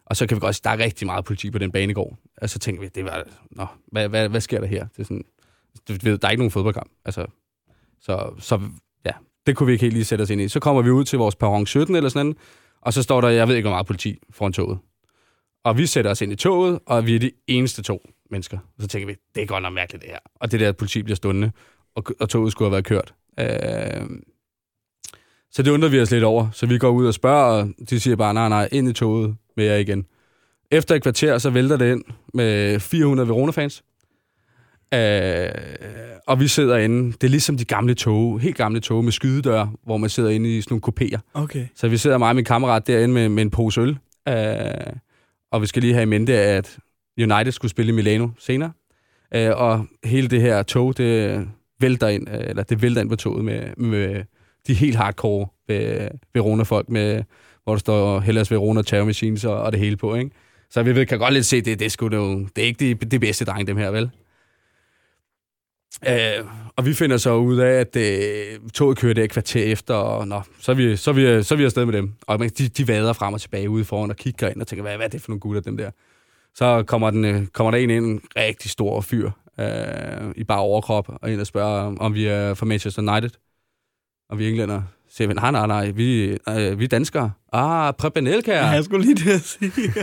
Og så kan vi godt se, der er rigtig meget politi på den banegård. Og så tænker vi, det var, nå, hvad, hvad, hvad sker der her? Det er sådan, du ved, der er ikke nogen fodboldkamp. Altså, så, så ja, det kunne vi ikke helt lige sætte os ind i. Så kommer vi ud til vores perron 17 eller sådan noget, og så står der, jeg ved ikke, hvor meget politi foran toget. Og vi sætter os ind i toget, og vi er de eneste to mennesker. Og så tænker vi, det er godt nok mærkeligt det her. Og det der, at politi bliver stående, og, og toget skulle have været kørt. Øh, så det undrer vi os lidt over. Så vi går ud og spørger, og de siger bare, nej, nej, ind i toget med jer igen. Efter et kvarter, så vælter det ind med 400 Verona-fans. Øh, og vi sidder inde. Det er ligesom de gamle tog, helt gamle tog med skydedør, hvor man sidder inde i sådan nogle kopier. Okay. Så vi sidder mig og min kammerat derinde med, med en pose øl. Øh, og vi skal lige have i mente, at United skulle spille i Milano senere. Øh, og hele det her tog, det vælter ind, øh, eller det vælter ind på toget med, med de helt hardcore øh, Verona-folk, med, hvor der står Hellas Verona Terror Machines og, og det hele på, ikke? Så vi ved, kan godt lidt se, det, det, er, sgu det, det er ikke det, de bedste dreng, dem her, vel? Øh, og vi finder så ud af, at øh, toget kører der et kvarter efter, og nå, så, er vi, så, er vi, så er vi afsted med dem. Og de, de vader frem og tilbage ude foran og kigger ind og tænker, hvad, hvad er det for nogle gutter, dem der? Så kommer, den, øh, kommer der en ind, en rigtig stor fyr, øh, i bare overkrop, og ind og spørger, om vi er fra Manchester United. Og vi er englænder. Så siger vi, nej, nej, nej, vi, øh, vi er danskere. Ah, Preben Elkær. Ja, jeg skulle lige det at sige.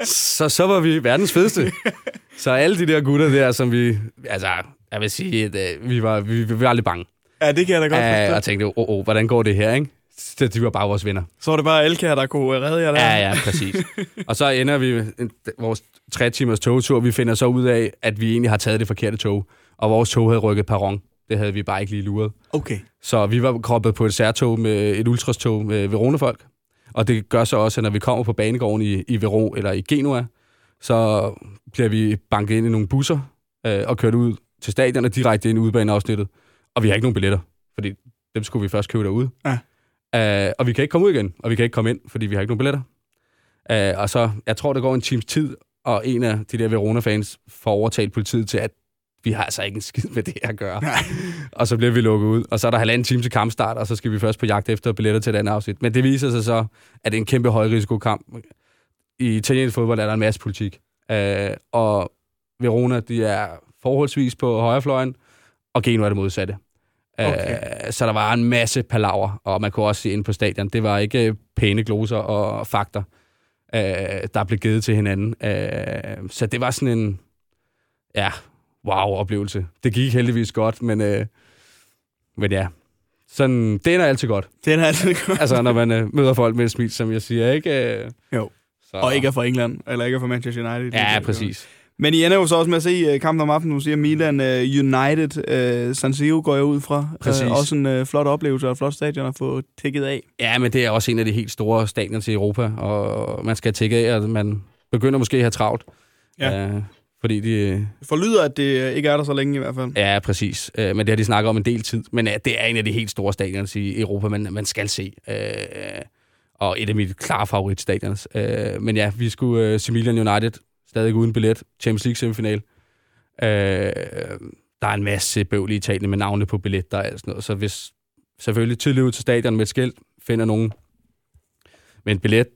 så, så var vi verdens fedeste. så alle de der gutter der, som vi... Altså, jeg vil sige, at øh, vi, var, vi, vi var aldrig bange. Ja, det kan jeg da godt forstå. og tænkte, åh, oh, oh, hvordan går det her, ikke? Så de var bare vores venner. Så var det bare Elkær, der kunne redde jer der. Ja, ja, præcis. og så ender vi en- vores tre timers togtur. Vi finder så ud af, at vi egentlig har taget det forkerte tog. Og vores tog havde rykket perron. Det havde vi bare ikke lige luret. Okay. Så vi var kroppet på et særtog med et ultrastog med Verona-folk. Og det gør så også, at når vi kommer på banegården i, i Verona eller i Genua, så bliver vi banket ind i nogle busser øh, og kørt ud til stadion og direkte ind i udbaneafsnittet. Og vi har ikke nogen billetter, fordi dem skulle vi først købe derude. Ja. Øh, og vi kan ikke komme ud igen, og vi kan ikke komme ind, fordi vi har ikke nogen billetter. Øh, og så, jeg tror, der går en times tid, og en af de der Verona-fans får overtalt politiet til, at vi har altså ikke en skid med det at gøre. og så bliver vi lukket ud, og så er der halvanden time til kampstart, og så skal vi først på jagt efter billetter til et andet afsnit. Men det viser sig så, at det er en kæmpe højrisikokamp. I italiensk fodbold er der en masse politik. Øh, og Verona, de er forholdsvis på højrefløjen, og Genua er det modsatte. Okay. Øh, så der var en masse palaver, og man kunne også se ind på stadion. Det var ikke øh, pæne gloser og fakter, øh, der blev givet til hinanden. Øh, så det var sådan en, ja, wow-oplevelse. Det gik heldigvis godt, men, øh, men ja, sådan, det er altid godt. Det er altid godt. altså, når man øh, møder folk med et smil, som jeg siger, ikke? Øh, Jo. så. Og ikke er fra England, eller ikke er fra Manchester United. Ja, præcis. Men I ender jo så også med at se øh, kampen om aftenen. Du siger Milan uh, United. Uh, San Siro går jeg ud fra. Præcis. Uh, også en uh, flot oplevelse og et flot stadion at få tækket af. Ja, men det er også en af de helt store stadioner til Europa, og man skal tække af, at man begynder måske at have travlt. Ja. Øh, fordi de... Det forlyder, at det øh, ikke er der så længe i hvert fald. Ja, præcis. Øh, men det har de snakket om en del tid. Men ja, det er en af de helt store stadioner i Europa, man, man skal se. Øh, og et af mine klare favoritstadions. Øh, men ja, vi skulle øh, se Milan United, stadig uden billet, Champions League semifinal. Øh, der er en masse bøvl i Italien med navne på billetter og alt sådan noget. Så hvis selvfølgelig tidligt ud til stadion med et skilt, finder nogen med en billet,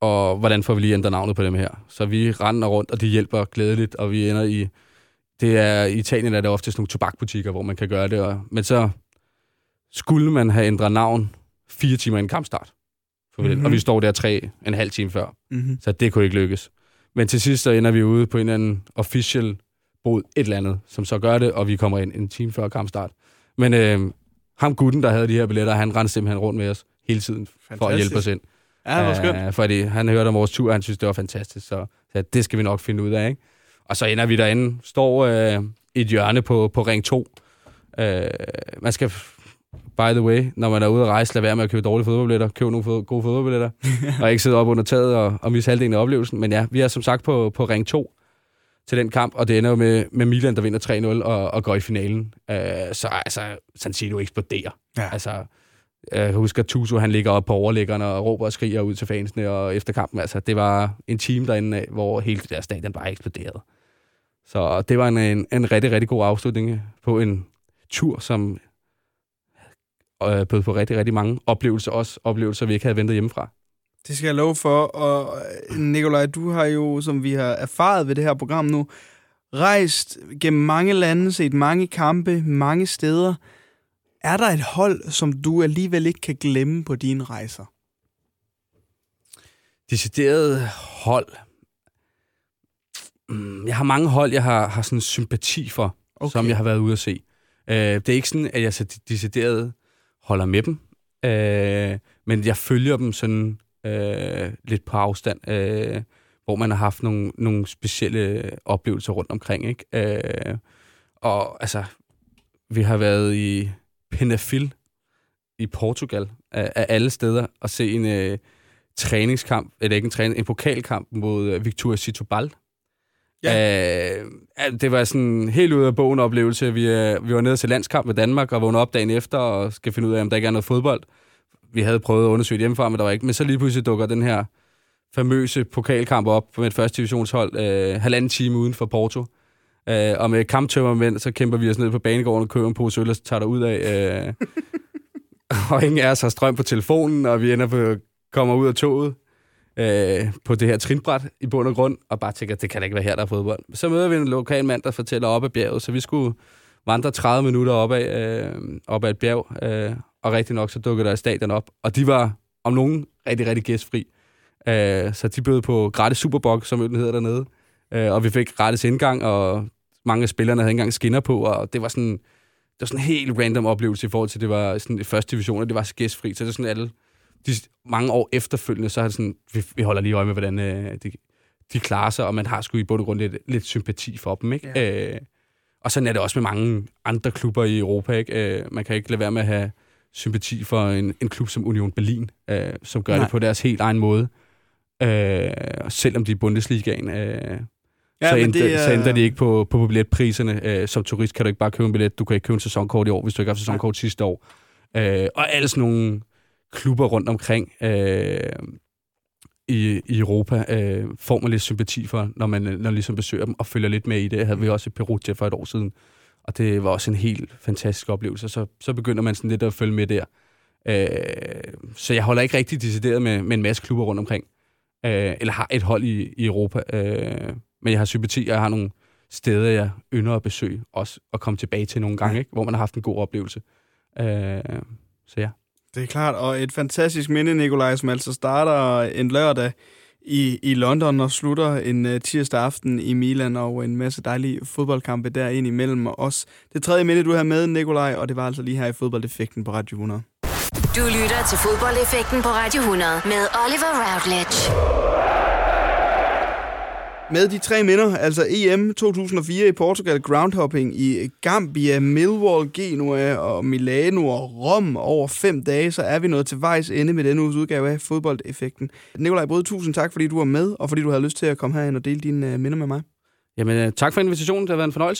og hvordan får vi lige ændret navnet på dem her. Så vi render rundt, og de hjælper glædeligt, og vi ender i... Det er, I Italien er der ofte sådan nogle tobakbutikker, hvor man kan gøre det, og, men så skulle man have ændret navn fire timer inden kampstart. For mm-hmm. Mhm. Og vi står der tre en halv time før. Mhm. Så det kunne ikke lykkes. Men til sidst så ender vi ude på en eller anden official bod, et eller andet, som så gør det, og vi kommer ind en time før kampstart. Men øh, ham gutten, der havde de her billetter, han rendte simpelthen rundt med os hele tiden for at Fantastisk. hjælpe os ind. Ja, det var skønt. Øh, fordi han hørte om vores tur, og han synes, det var fantastisk. Så, så det skal vi nok finde ud af. Ikke? Og så ender vi derinde, står øh, et hjørne på, på ring 2. Øh, man skal, by the way, når man er ude at rejse, lade være med at købe dårlige fodboldbilletter. Køb nogle fod, gode fodboldbilletter. og ikke sidde op under taget og, og misse halvdelen af oplevelsen. Men ja, vi er som sagt på, på ring 2 til den kamp, og det ender jo med, med Milan, der vinder 3-0 og, og går i finalen. Øh, så altså, San Siro eksploderer. Ja. Altså, jeg husker, at Tuso, han ligger op på overlæggerne og råber og skriger ud til fansene og efter kampen. Altså, det var en team derinde, af, hvor hele det der stadion bare eksploderede. Så det var en, en, en rigtig, rigtig god afslutning på en tur, som øh, bød på rigtig, rigtig mange oplevelser. Også oplevelser, vi ikke havde ventet hjemmefra. Det skal jeg love for. Og øh, Nikolaj, du har jo, som vi har erfaret ved det her program nu, rejst gennem mange lande, set mange kampe, mange steder. Er der et hold, som du alligevel ikke kan glemme på dine rejser? Decideret hold. Mm, Jeg har mange hold, jeg har, har sådan sympati for, okay. som jeg har været ude at se. Øh, det er ikke sådan, at jeg så decideret holder med dem, øh, men jeg følger dem sådan øh, lidt på afstand, øh, hvor man har haft nogle, nogle specielle oplevelser rundt omkring. Ikke? Øh, og altså, vi har været i Penafil i Portugal, af, af alle steder, og se en øh, træningskamp, eller ikke en træning, en pokalkamp mod øh, Victoria Citobal, Ja. Øh, det var sådan helt ud af bogen oplevelse. Vi, øh, vi var nede til landskamp med Danmark og vågnede op dagen efter og skal finde ud af, om der ikke er noget fodbold. Vi havde prøvet at undersøge det hjemmefra, men der var ikke. Men så lige pludselig dukker den her famøse pokalkamp op med et første divisionshold øh, halvanden time uden for Porto. Øh, og med kamptømmermænd, så kæmper vi os ned på banegården og køber en pose øl, og tager ud af. Øh, og ingen af os har strøm på telefonen, og vi ender på, kommer ud af toget øh, på det her trinbræt i bund og grund, og bare tænker, det kan da ikke være her, der er fodbold. Så møder vi en lokal mand, der fortæller op ad bjerget, så vi skulle vandre 30 minutter op ad, øh, op ad et bjerg, øh, og rigtig nok, så dukkede der et stadion op, og de var om nogen rigtig, rigtig gæstfri. Øh, så de bød på gratis Superbok, som den hedder dernede, øh, og vi fik gratis indgang, og mange af spillerne havde engang skinner på, og det var sådan, det var sådan en helt random oplevelse i forhold til, at det var sådan i første division, og det var gæstfri, så det er sådan alle, de, mange år efterfølgende, så er det sådan, vi, vi holder lige øje med, hvordan øh, de, de klarer sig, og man har sgu i bund og grund lidt, lidt sympati for dem, ikke? Ja. Øh, og sådan er det også med mange andre klubber i Europa, ikke? Øh, man kan ikke lade være med at have sympati for en, en klub som Union Berlin, øh, som gør Nej. det på deres helt egen måde. Øh, selvom de er Bundesligaen, øh, Ja, så, ændrer, det, så ændrer de ikke på, på billetpriserne. Øh, som turist kan du ikke bare købe en billet. Du kan ikke købe en sæsonkort i år, hvis du ikke har haft sæsonkort ja. sidste år. Øh, og alle sådan nogle klubber rundt omkring øh, i, i Europa øh, får man lidt sympati for, når man, når man ligesom besøger dem og følger lidt med i det. havde vi også i Perugia for et år siden. Og det var også en helt fantastisk oplevelse. Så, så begynder man sådan lidt at følge med der. Øh, så jeg holder ikke rigtig decideret med, med en masse klubber rundt omkring. Øh, eller har et hold i, i Europa. Øh, men jeg har sympati, og jeg har nogle steder, jeg ynder at besøge, også at komme tilbage til nogle gange, ikke? hvor man har haft en god oplevelse. Øh, så ja. Det er klart, og et fantastisk minde, Nikolaj, som altså starter en lørdag i, i London og slutter en uh, tirsdag aften i Milan og en masse dejlige fodboldkampe der ind imellem os. Det tredje minde, du har med, Nikolaj, og det var altså lige her i Fodboldeffekten på Radio 100. Du lytter til Fodboldeffekten på Radio 100 med Oliver Routledge. Med de tre minder, altså EM 2004 i Portugal, groundhopping i Gambia, Millwall, Genua og Milano og Rom over fem dage, så er vi nået til vejs ende med denne uges udgave af Fodboldeffekten. Nikolaj Brød, tusind tak, fordi du var med, og fordi du havde lyst til at komme herind og dele dine øh, minder med mig. Jamen, øh, tak for invitationen. Det har været en fornøjelse.